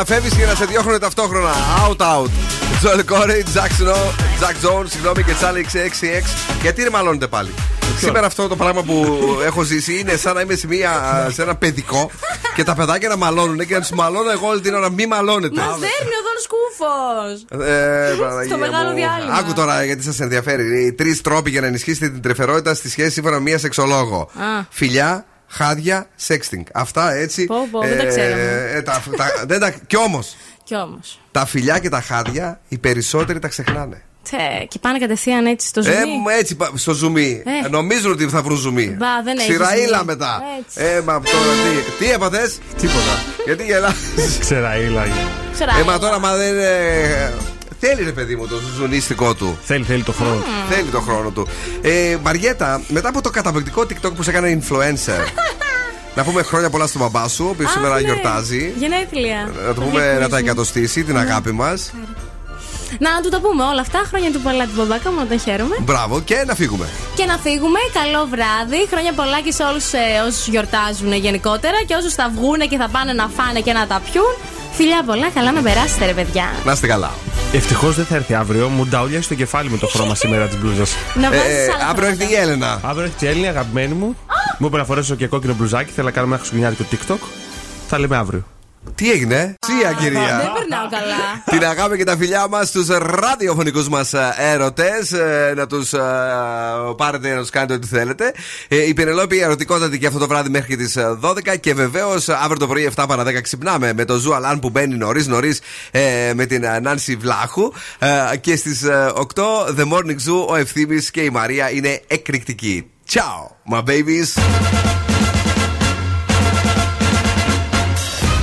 Να φεύγει και να σε διώχνουν ταυτόχρονα. Out, out. Τζολ Κόρεϊ, Jack Snow, Jack Jones, συγγνώμη και Charlie XXX. Γιατί ρε μαλώνετε πάλι; Σήμερα αυτό το πράγμα που έχω ζήσει είναι σαν να είμαι σε, μια, σε ένα παιδικό και τα παιδάκια να μαλώνουν και να τους μαλώνω εγώ όλη την ώρα. Μη μαλώνετε. Μα δέρνει ο Δον Σκούφος. Ε, Παναγία Στο μεγάλο μου. διάλειμμα. Άκου τώρα γιατί σας ενδιαφέρει. Οι τρεις τρόποι για να ενισχύσετε την τρεφερότητα στη σχέση σύμφωνα με μία σεξολόγο. Α. Φιλιά, χάδια, sexting. Αυτά έτσι. Πω, πω, δεν τα ξέραμε. ε, τα, τα, δεν τα, κι όμως, Κι όμως. τα φιλιά και τα χάδια οι περισσότεροι τα ξεχνάνε. Τε, και πάνε κατευθείαν έτσι στο ζουμί. Ε, μου, έτσι πα- στο ζουμί. Ε. Νομίζουν ότι θα βρουν ζουμί. Μπα, δεν έχει Ξηραήλα ζουμί. μετά. Έτσι. Ε, μα τώρα τι. Τι έπαθες; Τίποτα. Γιατί γελάς. Ξεραήλα. Ε, μα τώρα μα δεν. Ε, Θέλει ρε παιδί μου το ζουνίστικό του. Θέλει, θέλει το χρόνο. του. Θέλει το χρόνο του. Ε, Μαριέτα, μετά από το καταπληκτικό TikTok που σε έκανε influencer. να πούμε χρόνια πολλά στον μπαμπά σου, ο οποίος σήμερα ναι. γιορτάζει. Γενέθλια. Να το πούμε να τα εκατοστήσει, την αγάπη μας. Να του τα πούμε όλα αυτά. Χρόνια του παλάτι του μπαμπάκα μου, να τον χαίρομαι. Μπράβο και να φύγουμε. Και να φύγουμε. Καλό βράδυ. Χρόνια πολλά και σε όλους ε, όσους γιορτάζουν γενικότερα και όσους θα βγουν και θα πάνε να φάνε και να τα πιούν. Φιλιά πολλά, καλά να περάσετε, ρε παιδιά. Να είστε καλά. Ευτυχώς δεν θα έρθει αύριο. Μου νταουλιάζει το κεφάλι με το χρώμα σήμερα της μπλούζας. Να βάζεις Ε, άλλα αύριο έρχεται η Έλενα. Αύριο έρχεται η Έλενα, αγαπημένη μου. Μου είπε να φορέσω και κόκκινο μπλουζάκι. Θέλω να κάνουμε ένα χριστουγεννιάτικο TikTok. Θα λέμε αύριο. Τι έγινε, Σία Δεν κυρία. περνάω καλά. Την αγάπη και τα φιλιά μας στους ραδιοφωνικούς μας έρωτες. Να τους πάρετε να τους κάνετε ό,τι θέλετε. Ε, Η Πενελόπη ερωτικότατη και αυτό το βράδυ μέχρι τις 12. Και βεβαίως αύριο το πρωί 7 παρα 10 ξυπνάμε με το Zoo Alarm που μπαίνει νωρίς νωρίς με την ε, Νάνση Βλάχου. Ε, Και στις 8 The Morning Zoo ο Ευθύνη και η Μαρία είναι εκρηκτικοί. Ciao, my babies.